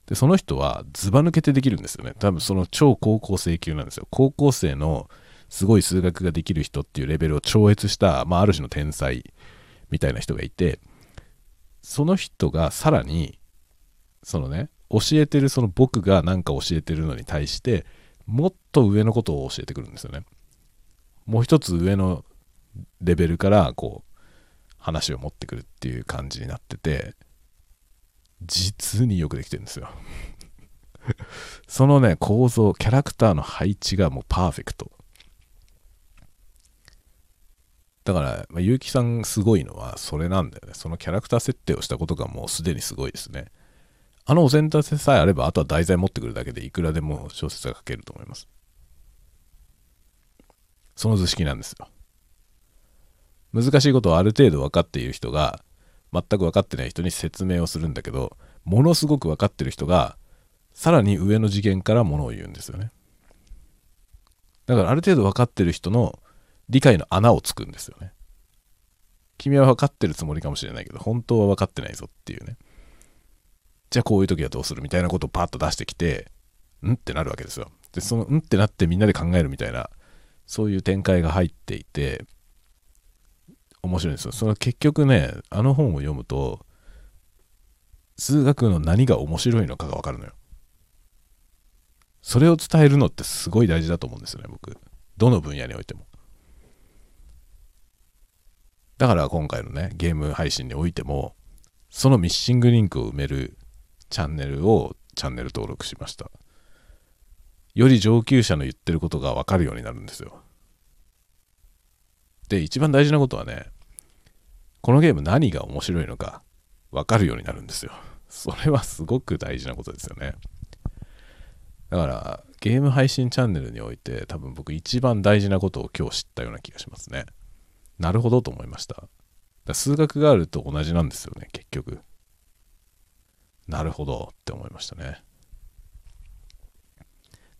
[SPEAKER 1] で、その人はずば抜けてできるんですよね。多分その超高校生級なんですよ。高校生のすごい数学ができる人っていうレベルを超越した、まあ、ある種の天才みたいな人がいて、その人がさらにそのね教えてるその僕が何か教えてるのに対してもっと上のことを教えてくるんですよねもう一つ上のレベルからこう話を持ってくるっていう感じになってて実によくできてるんですよ (laughs) そのね構造キャラクターの配置がもうパーフェクトだから、まあ、結城さんすごいのはそれなんだよねそのキャラクター設定をしたことがもうすでにすごいですねあのお膳立てさえあれば、あとは題材持ってくるだけでいくらでも小説が書けると思います。その図式なんですよ。難しいことをある程度分かっている人が全く分かってない人に説明をするんだけどものすごく分かってる人がさらに上の次元からものを言うんですよね。だからある程度分かってる人の理解の穴をつくんですよね。君は分かってるつもりかもしれないけど本当は分かってないぞっていうね。じゃあこういう時はどうするみたいなことをパッと出してきてうんってなるわけですよ。でそのうんってなってみんなで考えるみたいなそういう展開が入っていて面白いんですよ。その結局ねあの本を読むと数学の何が面白いのかが分かるのよ。それを伝えるのってすごい大事だと思うんですよね僕。どの分野においても。だから今回のねゲーム配信においてもそのミッシングリンクを埋めるチャンネルをチャンネル登録しました。より上級者の言ってることが分かるようになるんですよ。で一番大事なことはねこのゲーム何が面白いのか分かるようになるんですよそれはすごく大事なことですよねだからゲーム配信チャンネルにおいて多分僕一番大事なことを今日知ったような気がしますね。なるほどと思いました。数学があると同じなんですよね、結局。なるほどって思いましたね。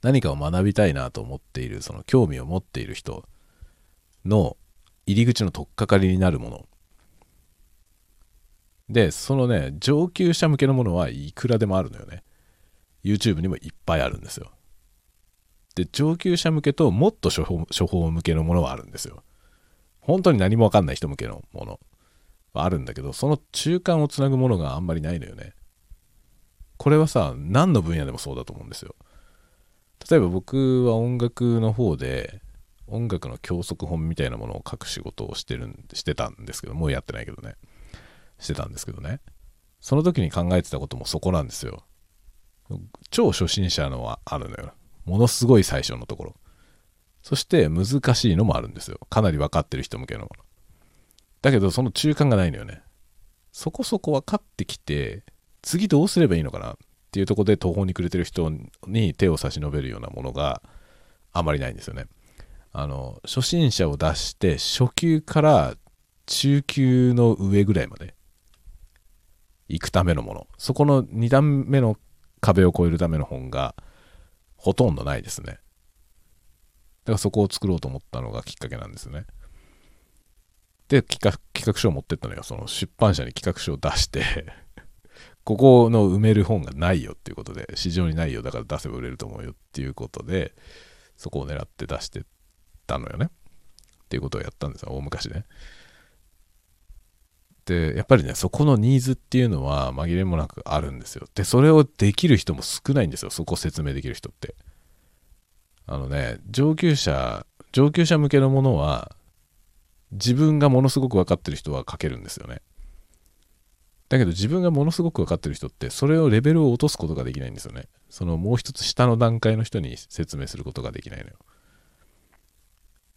[SPEAKER 1] 何かを学びたいなと思っている、その興味を持っている人の入り口の取っかかりになるもの。で、そのね、上級者向けのものはいくらでもあるのよね。YouTube にもいっぱいあるんですよ。で、上級者向けともっと処方処方向けのものはあるんですよ。本当に何もわかんない人向けのものはあるんだけど、その中間をつなぐものがあんまりないのよね。これはさ、何の分野でもそうだと思うんですよ。例えば僕は音楽の方で、音楽の教則本みたいなものを書く仕事をしてるんしてたんですけど、もうやってないけどね。してたんですけどね。その時に考えてたこともそこなんですよ。超初心者のはあるのよ。ものすごい最初のところ。そして難しいのもあるんですよ。かなり分かってる人向けのもの。だけどその中間がないのよね。そこそこ分かってきて、次どうすればいいのかな？っていうとこで途方に暮れてる人に手を差し伸べるようなものがあまりないんですよね。あの、初心者を出して初級から中級の上ぐらいまで行くためのもの。そこの2段目の壁を越えるための本がほとんどないですね。だからそこを作ろうと思ったのがきっかけなんですね。で、企画書を持ってったのよ。その出版社に企画書を出して (laughs) ここの埋める本がないよっていうことで、市場にないよ、だから出せば売れると思うよっていうことで、そこを狙って出してたのよね。っていうことをやったんですよ、大昔ね。でやっぱりねそこのニーズっていうのは紛れもなくあるんですよ。でそれをできる人も少ないんですよ。そこ説明できる人って。あのね上級者上級者向けのものは自分がものすごく分かってる人は書けるんですよね。だけど自分がものすごく分かってる人ってそれをレベルを落とすことができないんですよね。そのもう一つ下の段階の人に説明することができないのよ。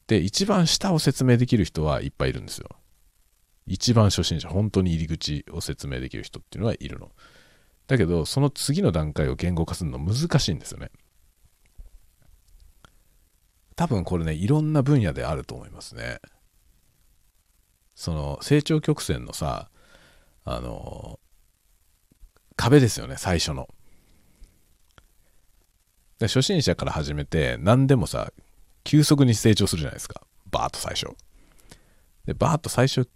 [SPEAKER 1] で一番下を説明できる人はいっぱいいるんですよ一番初心者、本当に入り口を説明できる人っていうのはいるの。だけど、その次の段階を言語化するの難しいんですよね。多分これね、いろんな分野であると思いますね。その成長曲線のさ、あの、壁ですよね、最初の。で初心者から始めて、何でもさ、急速に成長するじゃないですか。バーッと最初。で、バーッと最初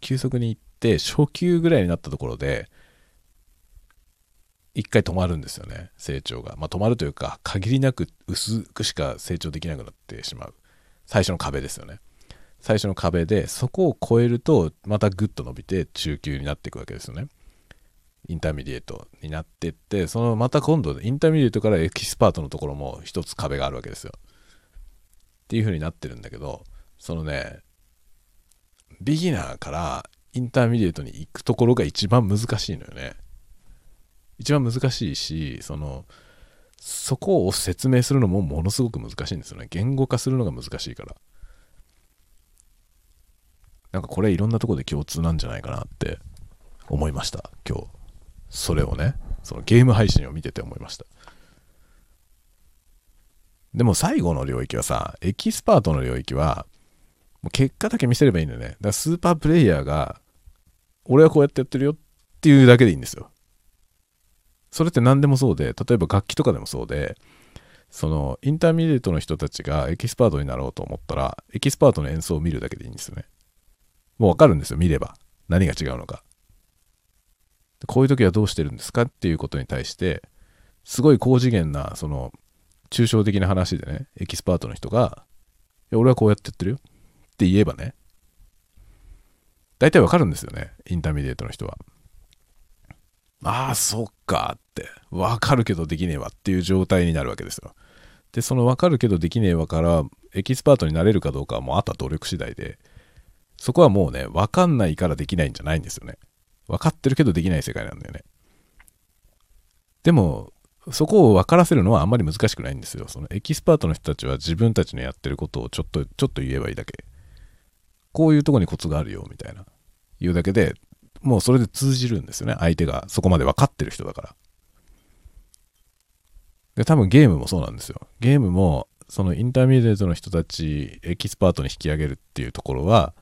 [SPEAKER 1] 急速に行って初級ぐらいになったところで一回止まるんですよね。成長が、まあ、止まるというか限りなく薄くしか成長できなくなってしまう。最初の壁ですよね。最初の壁でそこを超えるとまたグッと伸びて中級になっていくわけですよね。intermediate になってってそのまた今度 intermediate からエキスパートのところも一つ壁があるわけですよ。っていう風になってるんだけどそのねビギナーから intermediate に行くところが一番難しいのよね。一番難しいし、その、そこを説明するのもものすごく難しいんですよね。言語化するのが難しいから。なんかこれいろんなとこで共通なんじゃないかなって思いました、今日。それをね、そのゲーム配信を見てて思いました。でも最後の領域はさ、エキスパートの領域は、もう結果だけ見せればいいんだよね。だからスーパープレイヤーが、俺はこうやってやってるよっていうだけでいいんですよ。それって何でもそうで、例えば楽器とかでもそうで、その intermediate の人たちがエキスパートになろうと思ったら、エキスパートの演奏を見るだけでいいんですよね。もうわかるんですよ、見れば。何が違うのか。こういう時はどうしてるんですかっていうことに対して、すごい高次元な、その、抽象的な話でね、エキスパートの人が、いや俺はこうやってやってるよって言えばね、大体わかるんですよね、 intermediate の人は。ああ、そっかって、わかるけどできねえわっていう状態になるわけですよ。で、そのわかるけどできねえわから、エキスパートになれるかどうかはもうあとは努力次第で、そこはもうね、わかんないからできないんじゃないんですよね。分かってるけどできない世界なんだよね。でも、そこを分からせるのはあんまり難しくないんですよ。そのエキスパートの人たちは自分たちのやってることをちょっと、ちょっと言えばいいだけ。こういうとこにコツがあるよ、みたいな。言うだけで、もうそれで通じるんですよね。相手がそこまで分かってる人だから。で、多分ゲームもそうなんですよ。ゲームも、その intermediate の人たち、エキスパートに引き上げるっていうところは、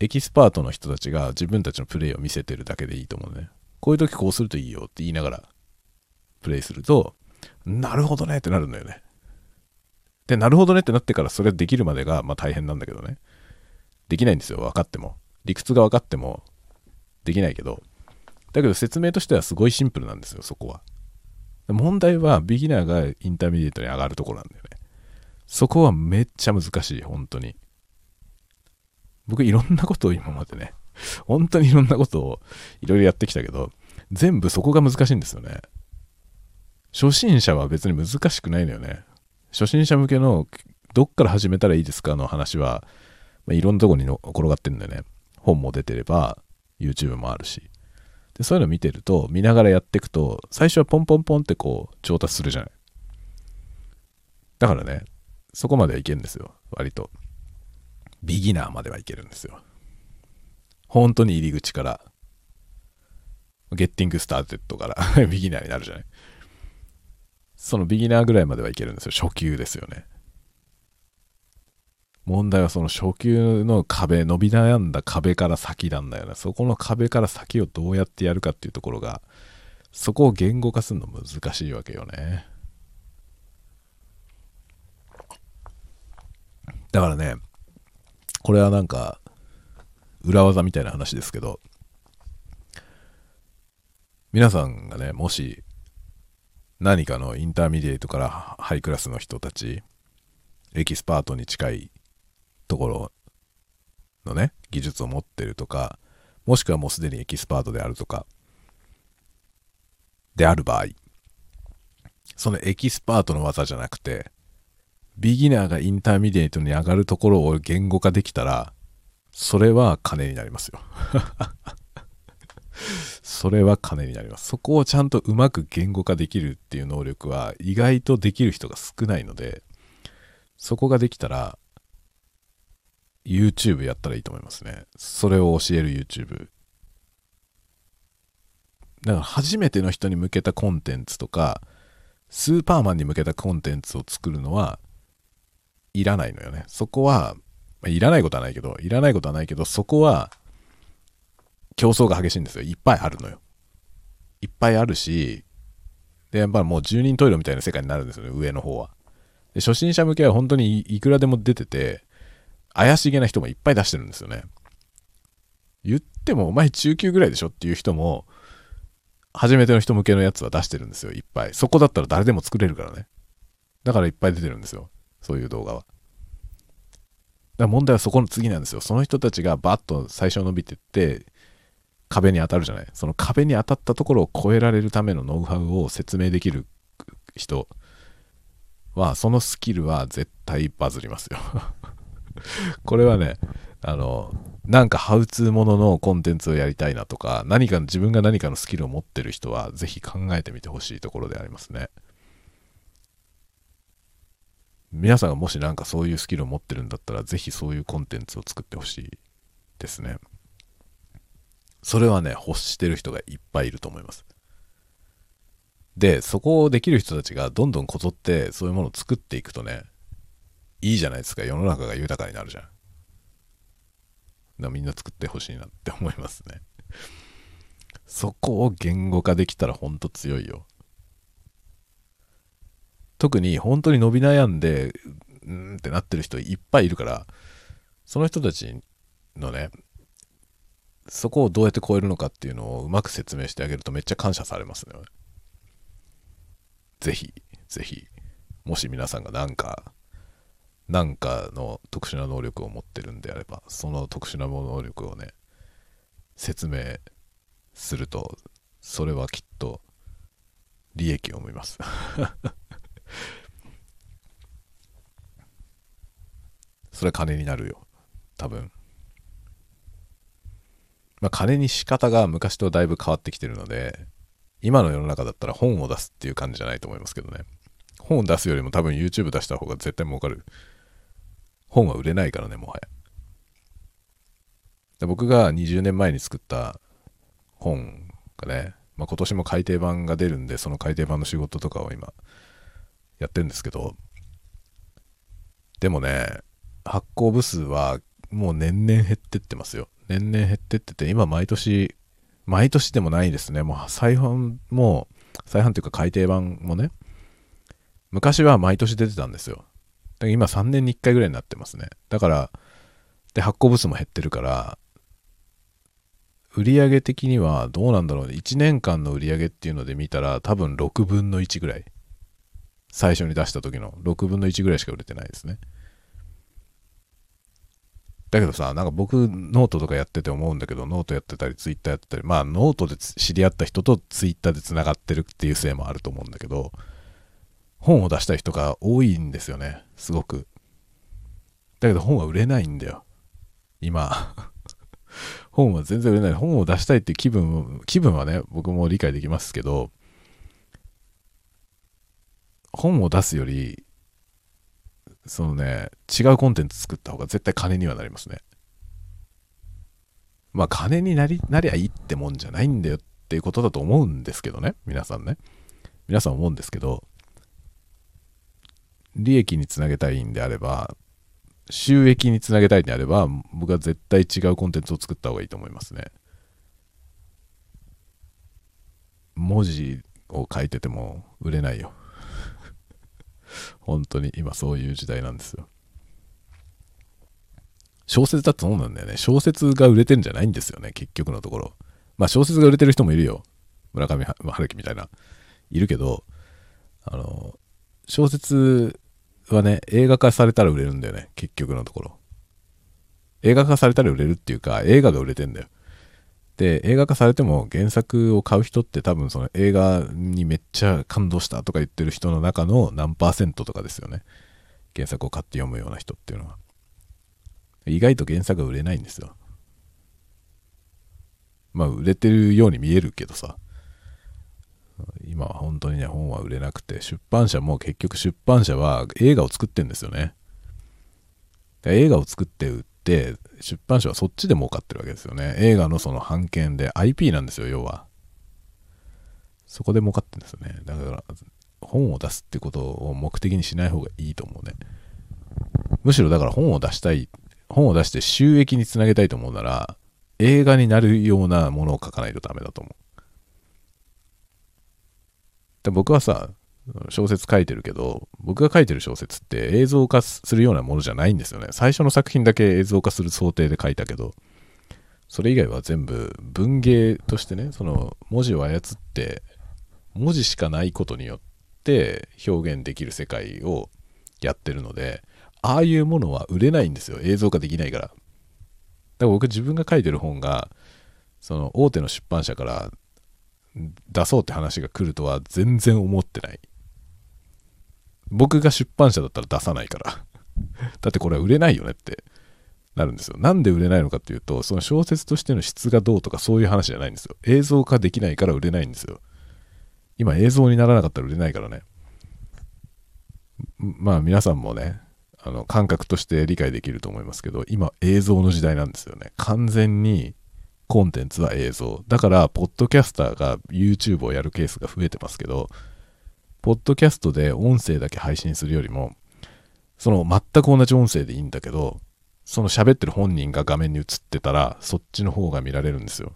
[SPEAKER 1] エキスパートの人たちが自分たちのプレイを見せてるだけでいいと思うね。こういう時こうするといいよって言いながらプレイすると、なるほどねってなるんだよね。で、なるほどねってなってからそれできるまでが、まあ大変なんだけどね。できないんですよ、分かっても。理屈が分かってもできないけど。だけど説明としてはすごいシンプルなんですよ、そこは。問題はビギナーが intermediate に上がるところなんだよね。そこはめっちゃ難しい、本当に。僕いろんなことを今までね、本当にいろんなことをいろいろやってきたけど、全部そこが難しいんですよね。初心者は別に難しくないのよね。初心者向けのどっから始めたらいいですかの話は、まあ、いろんなとこにの転がってるんだよね。本も出てれば、YouTube もあるし。で、そういうの見てると、見ながらやっていくと、最初はポンポンポンってこう、調達するじゃない。だからね、そこまではいけるんですよ。割と。ビギナーまではいけるんですよ。本当に入り口から、ゲッティングスターテッドから (laughs) ビギナーになるじゃない。そのビギナーぐらいまではいけるんですよ。初級ですよね。問題はその初級の壁、伸び悩んだ壁から先なんだよね。そこの壁から先をどうやってやるかっていうところが、そこを言語化するの難しいわけよね。だからね、これはなんか、裏技みたいな話ですけど、皆さんがね、もし、何かの intermediate からハイクラスの人たち、エキスパートに近いところのね、技術を持ってるとか、もしくはもうすでにエキスパートであるとか、である場合、そのエキスパートの技じゃなくて、ビギナーが intermediate に上がるところを言語化できたら、それは金になりますよ。それは金になります。そこをちゃんとうまく言語化できるっていう能力は意外とできる人が少ないので、そこができたら、YouTube やったらいいと思いますね。それを教える YouTube。だから初めての人に向けたコンテンツとか、スーパーマンに向けたコンテンツを作るのはいらないのよね。そこは、ま、いらないことはないけど、いらないことはないけど、そこは競争が激しいんですよ。いっぱいあるのよ。いっぱいあるし、で、やっぱりもう10人トイレみたいな世界になるんですよね、上の方は。で初心者向けは本当にいくらでも出てて、怪しげな人もいっぱい出してるんですよね。言っても、お前中級ぐらいでしょっていう人も、初めての人向けのやつは出してるんですよ、いっぱい。そこだったら誰でも作れるからね。だからいっぱい出てるんですよ。そういう動画は。だから問題はそこの次なんですよ。その人たちがバッと最初伸びてって、壁に当たるじゃない？その壁に当たったところを超えられるためのノウハウを説明できる人は、そのスキルは絶対バズりますよ (laughs) これはね、あの、なんかハウツーもののコンテンツをやりたいなとか、何か自分が何かのスキルを持ってる人は、ぜひ考えてみてほしいところでありますね。皆さんがもしなんかそういうスキルを持ってるんだったら、ぜひそういうコンテンツを作ってほしいですね。それはね、欲してる人がいっぱいいると思います。で、そこをできる人たちがどんどんこぞってそういうものを作っていくとね、いいじゃないですか。世の中が豊かになるじゃん。だみんな作ってほしいなって思いますね。そこを言語化できたらほんと強いよ。特に本当に伸び悩んで、うーんってなってる人いっぱいいるから、その人たちのね、そこをどうやって超えるのかっていうのをうまく説明してあげるとめっちゃ感謝されますね。ぜひ、ぜひ、もし皆さんがなんか、なんかの特殊な能力を持ってるんであれば、その特殊な能力をね、説明すると、それはきっと利益を生みます。(laughs) それは金になるよ。多分。まあ、金に仕方が昔とだいぶ変わってきてるので、今の世の中だったら本を出すっていう感じじゃないと思いますけどね。本を出すよりも多分 YouTube 出した方が絶対儲かる。本は売れないからね、もはや。で僕が20年前に作った本がね、まあ、今年も改訂版が出るんで、その改訂版の仕事とかを今やってるんですけど、でもね、発行部数はもう年々減ってってますよ。年々減ってってて、今毎年、毎年でもないですね。もう再販も、再販というか改訂版もね、昔は毎年出てたんですよ。だから今3年に1回ぐらいになってますね。だから、で、発行部数も減ってるから、売上的にはどうなんだろうね。1年間の売上っていうので見たら多分6分の1ぐらい。最初に出した時の6分の1ぐらいしか売れてないですね。だけどさ、なんか僕ノートとかやってて思うんだけど、ノートやってたりツイッターやってたり、まあノートで知り合った人とツイッターでつながってるっていうせいもあると思うんだけど、本を出したい人が多いんですよね、すごく。だけど本は売れないんだよ。今。(laughs) 本は全然売れない。本を出したいっていう気分、気分はね、僕も理解できますけど、本を出すより、そのね、違うコンテンツ作った方が絶対金にはなりますね。まあ金になり、なりゃいいってもんじゃないんだよっていうことだと思うんですけどね。皆さんね。皆さん思うんですけど、利益につなげたいんであれば、収益につなげたいんであれば、僕は絶対違うコンテンツを作った方がいいと思いますね。文字を書いてても売れないよ。本当に今そういう時代なんですよ。小説だってそうなんだよね。小説が売れてんじゃないんですよね、結局のところ。まあ小説が売れてる人もいるよ。村上春樹みたいな。いるけど、あの、小説はね、映画化されたら売れるんだよね、結局のところ。映画化されたら売れるっていうか、映画が売れてんだよ。で、映画化されても原作を買う人って多分その映画にめっちゃ感動したとか言ってる人の中の何パーセントとかですよね。原作を買って読むような人っていうのは。意外と原作が売れないんですよ。まあ売れてるように見えるけどさ。今は本当にね、本は売れなくて、出版社も結局出版社は映画を作ってんですよね。映画を作って売って、出版社はそっちで儲かってるわけですよね。映画のその版権で IP なんですよ、要は。そこで儲かってるんですよね。だから、本を出すってことを目的にしない方がいいと思うね。むしろだから本を出したい、本を出して収益につなげたいと思うなら、映画になるようなものを書かないとダメだと思う。で僕はさ、小説書いてるけど、僕が書いてる小説って映像化するようなものじゃないんですよね。最初の作品だけ映像化する想定で書いたけど、それ以外は全部文芸としてね、その文字を操って、文字しかないことによって表現できる世界をやってるので、ああいうものは売れないんですよ。映像化できないから。だから僕自分が書いてる本が、その大手の出版社から出そうって話が来るとは全然思ってない。僕が出版社だったら出さないから。(laughs) だってこれは売れないよねってなるんですよ。なんで売れないのかっていうと、その小説としての質がどうとかそういう話じゃないんですよ。映像化できないから売れないんですよ。今映像にならなかったら売れないからね。まあ皆さんもね、あの感覚として理解できると思いますけど、今映像の時代なんですよね。完全にコンテンツは映像。だから、ポッドキャスターが YouTube をやるケースが増えてますけど、ポッドキャストで音声だけ配信するよりも、その全く同じ音声でいいんだけど、その喋ってる本人が画面に映ってたら、そっちの方が見られるんですよ。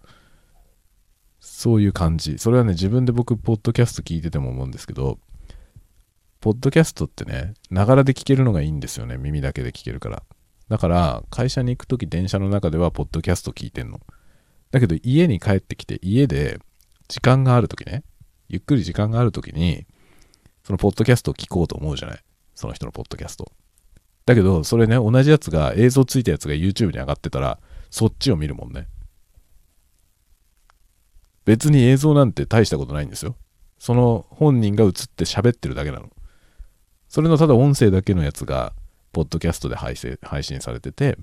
[SPEAKER 1] そういう感じ。それはね、自分で僕、ポッドキャスト聞いてても思うんですけど、ポッドキャストってね、ながらで聞けるのがいいんですよね。耳だけで聞けるから。だから、会社に行くとき電車の中ではポッドキャスト聞いてんの。だけど、家に帰ってきて、家で時間があるときね、ゆっくり時間があるときに、そのポッドキャストを聞こうと思うじゃない？その人のポッドキャスト。だけど、それね、同じやつが、映像ついたやつが YouTube に上がってたら、そっちを見るもんね。別に映像なんて大したことないんですよ。その本人が映って喋ってるだけなの。それのただ音声だけのやつが、ポッドキャストで配信配信されてて、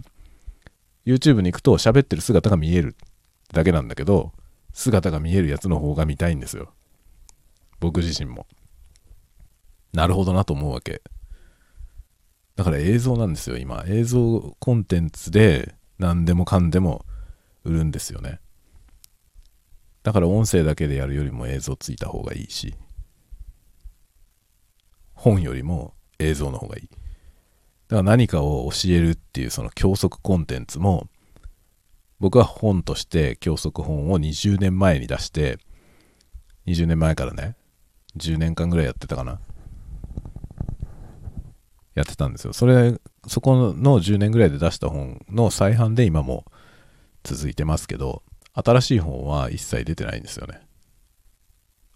[SPEAKER 1] YouTube に行くと喋ってる姿が見えるだけなんだけど、姿が見えるやつの方が見たいんですよ。僕自身も。なるほどなと思うわけ。だから映像なんですよ、今。映像コンテンツで何でもかんでも売るんですよね。だから音声だけでやるよりも映像ついた方がいいし、本よりも映像の方がいい。だから何かを教えるっていうその教則コンテンツも、僕は本として教則本を20年前に出して、20年前からね、10年間ぐらいやってたかな。やってたんですよ。それ、そこの10年ぐらいで出した本の再販で今も続いてますけど、新しい本は一切出てないんですよね。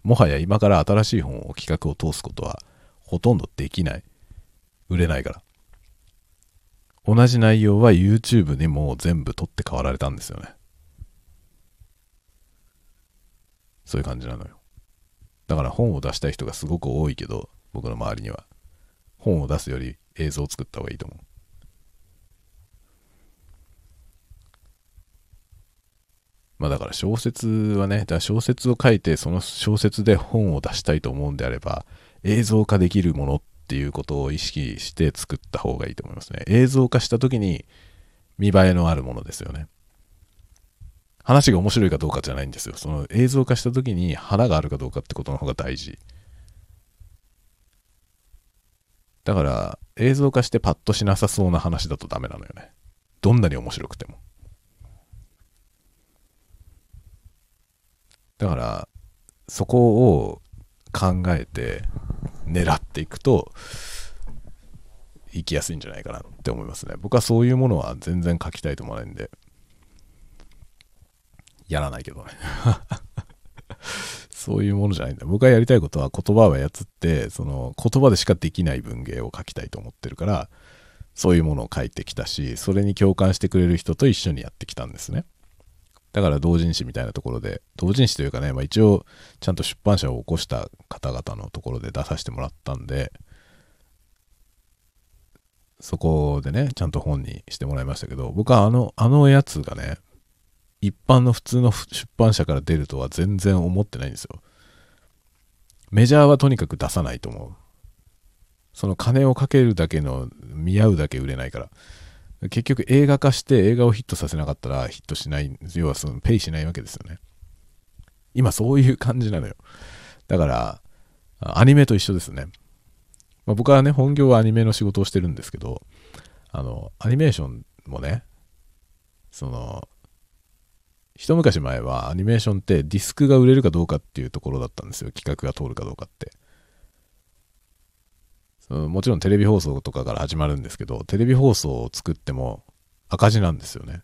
[SPEAKER 1] もはや今から新しい本を企画を通すことはほとんどできない。売れないから。同じ内容は YouTube にも全部取って代わられたんですよね。そういう感じなのよ。だから本を出したい人がすごく多いけど、僕の周りには。本を出すより映像を作った方がいいと思う。まあだから小説はね、だ小説を書いてその小説で本を出したいと思うんであれば、映像化できるものっていうことを意識して作った方がいいと思いますね。映像化した時に見栄えのあるものですよね。話が面白いかどうかじゃないんですよ。その映像化した時に花があるかどうかってことの方が大事。だから映像化してパッとしなさそうな話だとダメなのよね。どんなに面白くても。だからそこを考えて狙っていくと行きやすいんじゃないかなって思いますね。僕はそういうものは全然書きたいと思わないんで、やらないけどね。そういうものじゃないんだ。僕がやりたいことは言葉を操って、その言葉でしかできない文芸を書きたいと思ってるから、そういうものを書いてきたし、それに共感してくれる人と一緒にやってきたんですね。だから同人誌みたいなところで、同人誌というかね、まあ、一応ちゃんと出版社を起こした方々のところで出させてもらったんで、そこでね、ちゃんと本にしてもらいましたけど、僕はあの、あのやつがね、一般の普通の出版社から出るとは全然思ってないんですよ。メジャーはとにかく出さないと思う。その金をかけるだけの見合うだけ売れないから。結局映画化して映画をヒットさせなかったらヒットしない、要はそのペイしないわけですよね。今そういう感じなのよ。だから、アニメと一緒ですね。まあ、僕はね、本業はアニメの仕事をしてるんですけど、あの、アニメーションもね、その、一昔前はアニメーションってディスクが売れるかどうかっていうところだったんですよ。企画が通るかどうかって。そのもちろんテレビ放送とかから始まるんですけど、テレビ放送を作っても赤字なんですよね。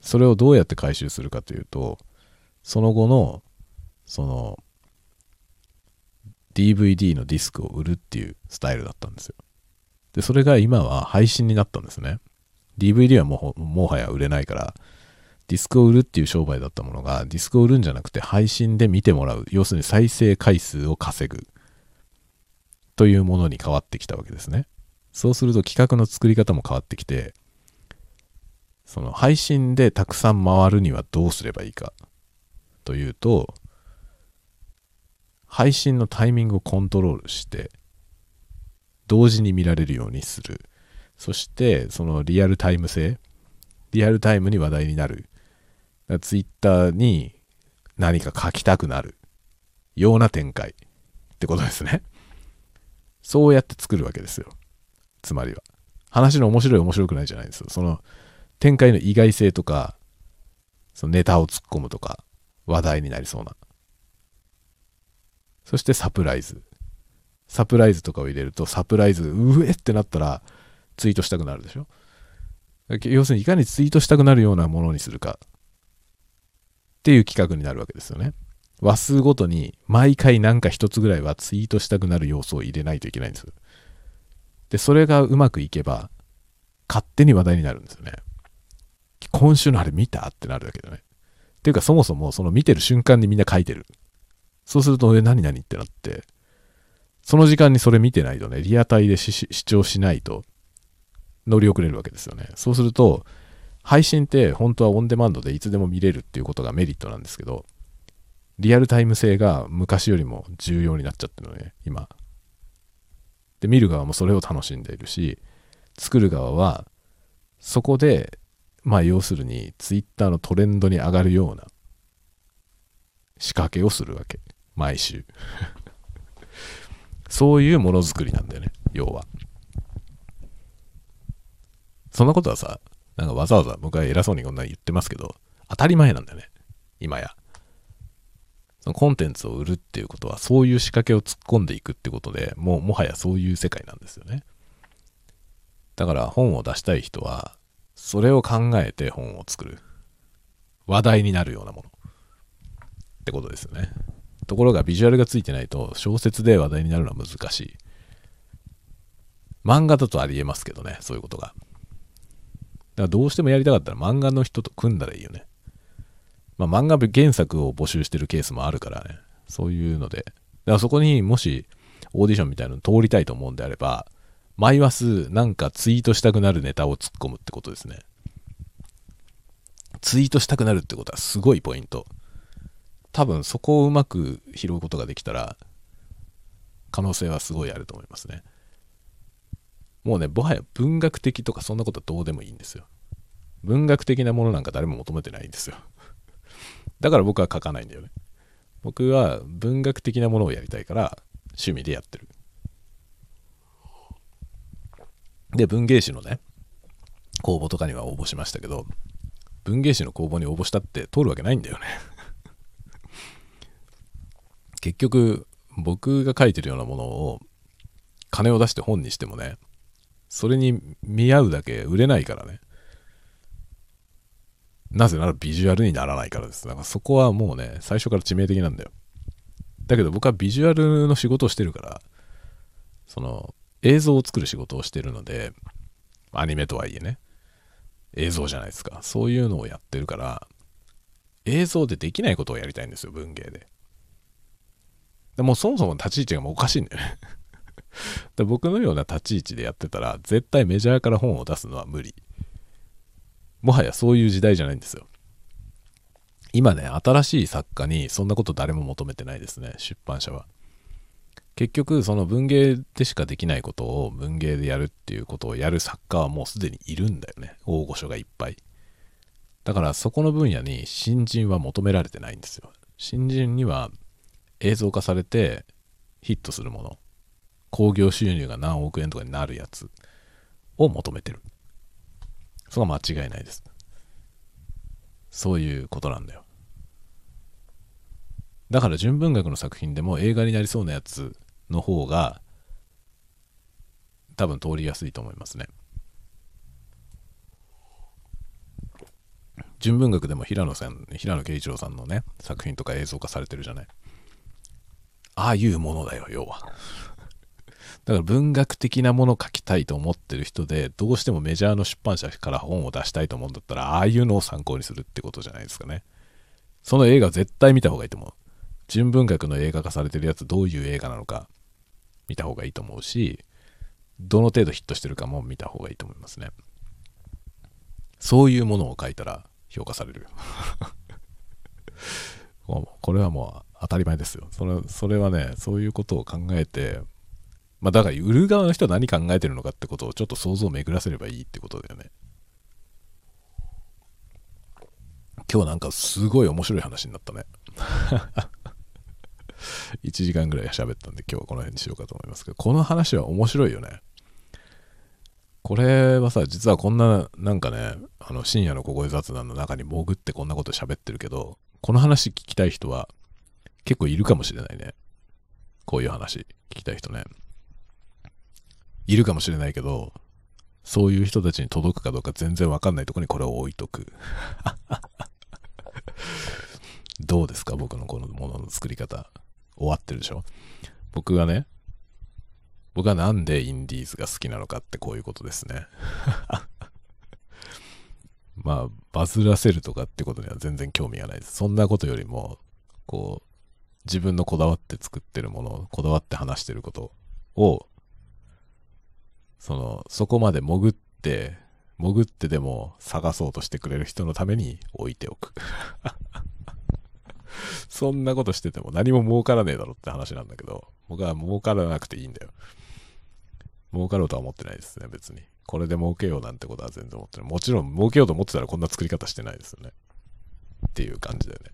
[SPEAKER 1] それをどうやって回収するかというと、その後の、その、DVD のディスクを売るっていうスタイルだったんですよ。で、それが今は配信になったんですね。DVD はもうもはや売れないから、ディスクを売るっていう商売だったものが、ディスクを売るんじゃなくて配信で見てもらう。要するに再生回数を稼ぐ。というものに変わってきたわけですね。そうすると企画の作り方も変わってきて、その配信でたくさん回るにはどうすればいいかというと、配信のタイミングをコントロールして、同時に見られるようにする。そして、そのリアルタイム性、リアルタイムに話題になるツイッターに何か書きたくなるような展開ってことですね。そうやって作るわけですよ。つまりは。話の面白い面白くないじゃないですよ。その展開の意外性とか、そのネタを突っ込むとか、話題になりそうな。そしてサプライズ。サプライズとかを入れると、サプライズ、うえってなったら、ツイートしたくなるでしょ。要するに、いかにツイートしたくなるようなものにするか。っていう企画になるわけですよね。話数ごとに、毎回なんか一つぐらいはツイートしたくなる要素を入れないといけないんです。で、それがうまくいけば、勝手に話題になるんですよね。今週のあれ見たってなるだけでね。っていうか、そもそもその見てる瞬間にみんな書いてる。そうすると、え、何々ってなって、その時間にそれ見てないとね、リアタイで視聴しないと乗り遅れるわけですよね。そうすると、配信って本当はオンデマンドでいつでも見れるっていうことがメリットなんですけど、リアルタイム性が昔よりも重要になっちゃってるのね、今。で、見る側もそれを楽しんでいるし、作る側は、そこで、まあ要するに、ツイッターのトレンドに上がるような仕掛けをするわけ。毎週。(laughs) そういうものづくりなんだよね、要は。そんなことはさ、なんかわざわざ僕は偉そうにこんな言ってますけど、当たり前なんだよね、今や。そのコンテンツを売るっていうことは、そういう仕掛けを突っ込んでいくってことでもう、もはやそういう世界なんですよね。だから本を出したい人は、それを考えて本を作る。話題になるようなもの。ってことですよね。ところがビジュアルがついてないと小説で話題になるのは難しい。漫画だとありえますけどね、そういうことが。だからどうしてもやりたかったら漫画の人と組んだらいいよね。まあ漫画原作を募集してるケースもあるからね。そういうので。だからそこにもしオーディションみたいなの通りたいと思うんであれば、毎ワスなんかツイートしたくなるネタを突っ込むってことですね。ツイートしたくなるってことはすごいポイント。多分そこをうまく拾うことができたら可能性はすごいあると思いますねもうねもはや文学的とかそんなことはどうでもいいんですよ。文学的なものなんか誰も求めてないんですよ。だから僕は書かないんだよね。僕は文学的なものをやりたいから趣味でやってる。で文芸誌のね公募とかには応募しましたけど文芸誌の公募に応募したって通るわけないんだよね。結局僕が書いてるようなものを金を出して本にしてもねそれに見合うだけ売れないからね。なぜならビジュアルにならないからです。だからそこはもうね最初から致命的なんだよ。だけど僕はビジュアルの仕事をしてるからその映像を作る仕事をしてるのでアニメとはいえね映像じゃないですか。そういうのをやってるから映像でできないことをやりたいんですよ文芸で。でもそもそも立ち位置がもうおかしいんだよね。で僕のような立ち位置でやってたら絶対メジャーから本を出すのは無理。もはやそういう時代じゃないんですよ。今ね新しい作家にそんなこと誰も求めてないですね出版社は。結局その文芸でしかできないことを文芸でやるっていうことをやる作家はもうすでにいるんだよね。大御所がいっぱい。だからそこの分野に新人は求められてないんですよ。新人には映像化されてヒットするもの。興行収入が何億円とかになるやつを求めてる。それは間違いないです。そういうことなんだよ。だから純文学の作品でも映画になりそうなやつの方が多分通りやすいと思いますね。純文学でも平野さん平野啓一郎さんのね作品とか映像化されてるじゃない。ああいうものだよ、要は。だから文学的なものを書きたいと思ってる人で、どうしてもメジャーの出版社から本を出したいと思うんだったら、ああいうのを参考にするってことじゃないですかね。その映画絶対見た方がいいと思う。純文学の映画化されてるやつどういう映画なのか見た方がいいと思うし、どの程度ヒットしてるかも見た方がいいと思いますね。そういうものを書いたら評価される (laughs) これはもう当たり前ですよ。それそれはね、そういうことを考えて、まあだから売る側の人は何考えてるのかってことをちょっと想像を巡らせればいいってことだよね。今日なんかすごい面白い話になったね。(laughs) 1時間ぐらい喋ったんで今日はこの辺にしようかと思いますけど、この話は面白いよね。これはさ、実はこんな、なんかね、あの深夜の小声雑談の中に潜ってこんなこと喋ってるけど、この話聞きたい人は結構いるかもしれないね。こういう話聞きたい人ね。いるかもしれないけど、そういう人たちに届くかどうか全然わかんないとこにこれを置いとく。(laughs) どうですか？僕のこのものの作り方。終わってるでしょ？僕がね、僕はなんでインディーズが好きなのかってこういうことですね。(laughs) まあ、バズらせるとかってことには全然興味がないです。そんなことよりも、こう、自分のこだわって作ってるもの、こだわって話してることを、その、そこまで潜って、潜ってでも探そうとしてくれる人のために置いておく。(laughs) そんなことしてても何も儲からねえだろって話なんだけど、僕は儲からなくていいんだよ。儲かろうとは思ってないですね、別に。これで儲けようなんてことは全然思ってない。もちろん儲けようと思ってたらこんな作り方してないですよね。っていう感じだよね。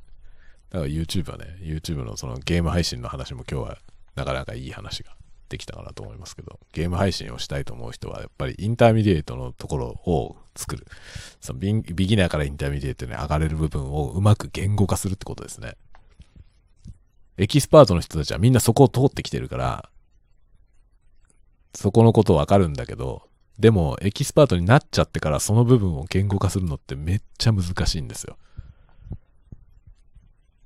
[SPEAKER 1] だから YouTube はね、YouTube のそのゲーム配信の話も今日はなかなかいい話ができたかなと思いますけど、ゲーム配信をしたいと思う人はやっぱり intermediate のところを作る。そのビギナーから intermediate に上がれる部分をうまく言語化するってことですね。エキスパートの人たちはみんなそこを通ってきてるから、そこのことわかるんだけど、でもエキスパートになっちゃってからその部分を言語化するのってめっちゃ難しいんですよ。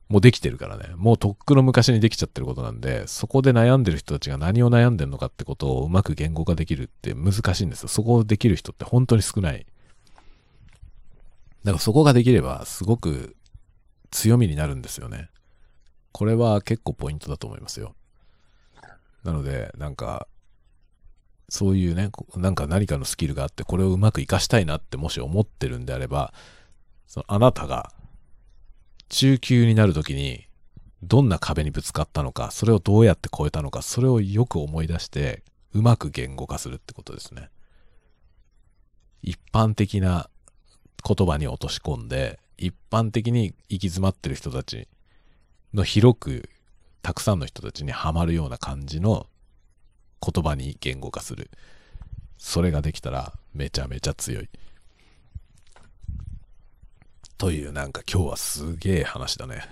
[SPEAKER 1] もうできてるからね。もうとっくの昔にできちゃってることなんで、そこで悩んでる人たちが何を悩んでるのかってことをうまく言語化できるって難しいんですよ。そこをできる人って本当に少ない。だからそこができればすごく強みになるんですよね。これは結構ポイントだと思いますよ。なので、なんか、そういうね、なんか何かのスキルがあって、これをうまく活かしたいなってもし思ってるんであれば、そのあなたが中級になるときに、どんな壁にぶつかったのか、それをどうやって超えたのか、それをよく思い出して、うまく言語化するってことですね。一般的な言葉に落とし込んで、一般的に行き詰まってる人たちの広く、たくさんの人たちにはまるような感じの言葉に言語化する。それができたらめちゃめちゃ強い。というなんか今日はすげえ話だね。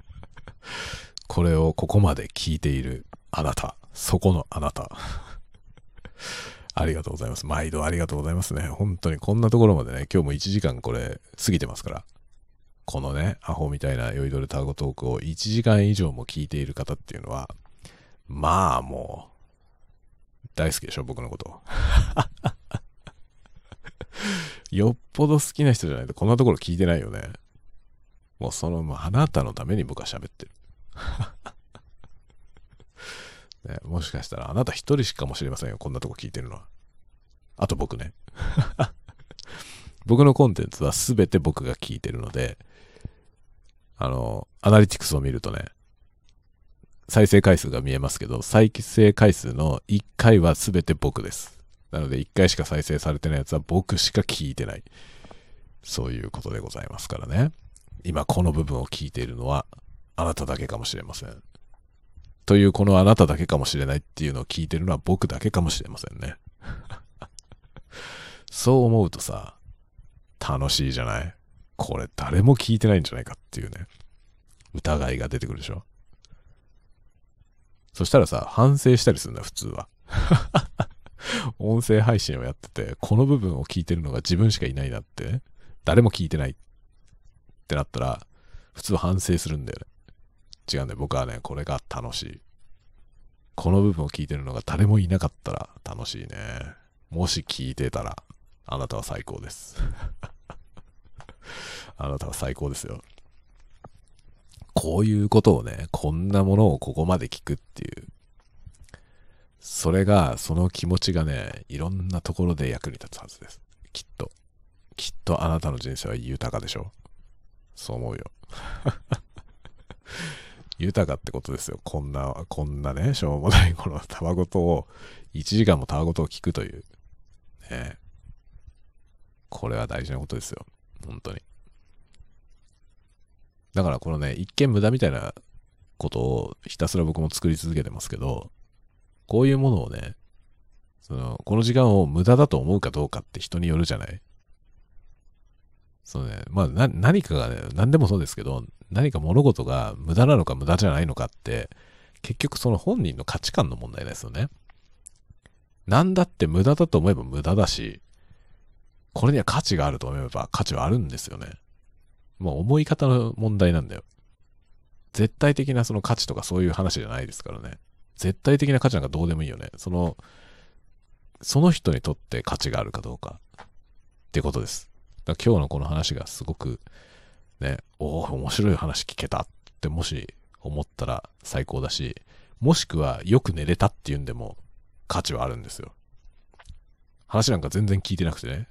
[SPEAKER 1] (laughs) これをここまで聞いているあなた、そこのあなた。ありがとうございます。毎度ありがとうございますね。本当にこんなところまでね、今日も1時間これ過ぎてますから。このね、アホみたいな酔いどれタゴトークを1時間以上も聞いている方っていうのは、まあもう、大好きでしょ、僕のこと。(laughs) よっぽど好きな人じゃないとこんなところ聞いてないよね。もうその、もうあなたのために僕は喋ってる。(laughs) ね、もしかしたらあなた一人しかもしれませんよ。こんなとこ聞いてるのは。あと僕ね。(laughs) 僕のコンテンツは全て僕が聞いてるので、あの、アナリティクスを見るとね、再生回数が見えますけど、再生回数の1回は全て僕です。なので1回しか再生されてないやつは僕しか聞いてない。そういうことでございますからね。今この部分を聞いているのはあなただけかもしれません。というこのあなただけかもしれないっていうのを聞いてるのは僕だけかもしれませんね。(laughs) そう思うとさ、楽しいじゃない？これ誰も聞いてないんじゃないかっていうね、疑いが出てくるでしょ？そしたらさ、反省したりするんだ、普通は。(laughs) 音声配信をやってて、この部分を聞いてるのが自分しかいないなって、ね、誰も聞いてないってなったら、普通反省するんだよね。違うんだよ。僕はね、これが楽しい。この部分を聞いてるのが誰もいなかったら楽しいね。もし聞いてたら、あなたは最高です。(laughs) あなたは最高ですよ。こういうことをね、こんなものをここまで聞くっていうそれが、その気持ちがね、いろんなところで役に立つはずです。きっと。きっとあなたの人生は豊かでしょ。そう思うよ。(laughs) 豊かってことですよ。こんな、こんなね、しょうもないこのたわごとを、1時間もたわごとを聞くという。ねこれは大事なことですよ。本当に。だからこのね、一見無駄みたいなことをひたすら僕も作り続けてますけど、こういうものをね、その、この時間を無駄だと思うかどうかって人によるじゃない？そうね、まあな、何かがね、何でもそうですけど、何か物事が無駄なのか無駄じゃないのかって、結局その本人の価値観の問題ですよね。何だって無駄だと思えば無駄だし、これには価値があると思えば価値はあるんですよね。もう思い方の問題なんだよ。絶対的なその価値とかそういう話じゃないですからね。絶対的な価値なんかどうでもいいよね。その、その人にとって価値があるかどうかってことです。だ今日のこの話がすごくね、おお、面白い話聞けたってもし思ったら最高だし、もしくはよく寝れたっていうんでも価値はあるんですよ。話なんか全然聞いてなくてね。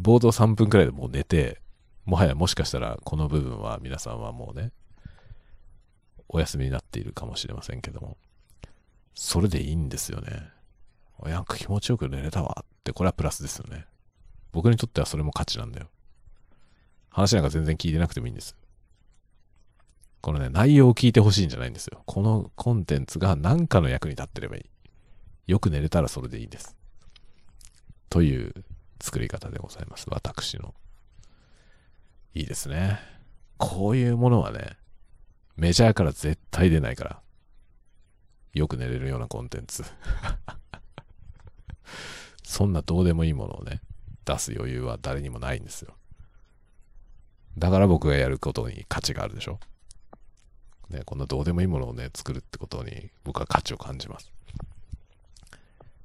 [SPEAKER 1] 冒頭3分くらいでもう寝て、もはやもしかしたらこの部分は皆さんはもうね、お休みになっているかもしれませんけども、それでいいんですよね。なんか気持ちよく寝れたわって、これはプラスですよね。僕にとってはそれも価値なんだよ。話なんか全然聞いてなくてもいいんです。このね、内容を聞いてほしいんじゃないんですよ。このコンテンツが何かの役に立ってればいい。よく寝れたらそれでいいです。という作り方でございます。私の。いいですね。こういうものはね、メジャーから絶対出ないから。よく寝れるようなコンテンツ。(laughs) そんなどうでもいいものをね、出す余裕は誰にもないんですよ。だから僕がやることに価値があるでしょ。ね、こんなどうでもいいものをね、作るってことに僕は価値を感じます。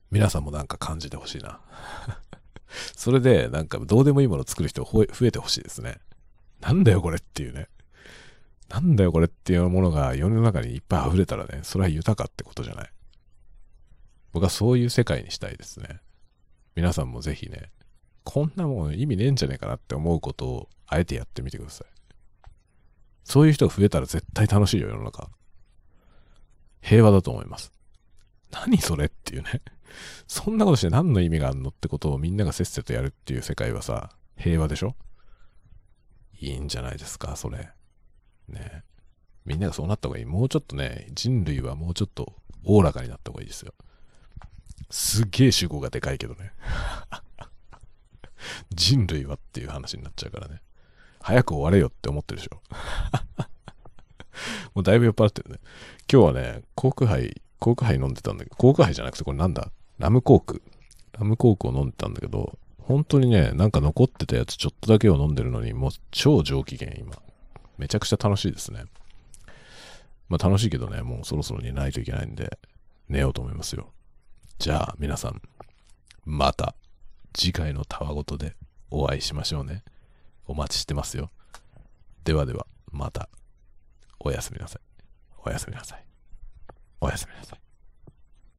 [SPEAKER 1] 皆さんもなんか感じてほしいな。(laughs) それで、なんかどうでもいいものを作る人増えてほしいですね。なんだよこれっていうね。なんだよこれっていうものが世の中にいっぱい溢れたらね、それは豊かってことじゃない。僕はそういう世界にしたいですね。皆さんもぜひね、こんなもん意味ねえんじゃねえかなって思うことをあえてやってみてください。そういう人が増えたら絶対楽しいよ、世の中。平和だと思います。何それっていうね。そんなことして何の意味があるのってことをみんながせっせとやるっていう世界はさ、平和でしょ？いいんじゃないですか、それ。ね。みんながそうなった方がいい。もうちょっとね、人類はもうちょっとおおらかになった方がいいですよ。すげえ主語がでかいけどね。(laughs) 人類はっていう話になっちゃうからね。早く終われよって思ってるでしょ。(laughs) もうだいぶ酔っ払ってるね。今日はね、コーク杯、コーク杯飲んでたんだけど、コーク杯じゃなくてこれなんだ？ラムコーク。ラムコークを飲んでたんだけど、本当にね、なんか残ってたやつちょっとだけを飲んでるのに、もう超上機嫌今。めちゃくちゃ楽しいですね。まあ楽しいけどね、もうそろそろ寝ないといけないんで、寝ようと思いますよ。じゃあ皆さん、また次回のたわごとでお会いしましょうね。お待ちしてますよ。ではでは、また。おやすみなさい。おやすみなさい。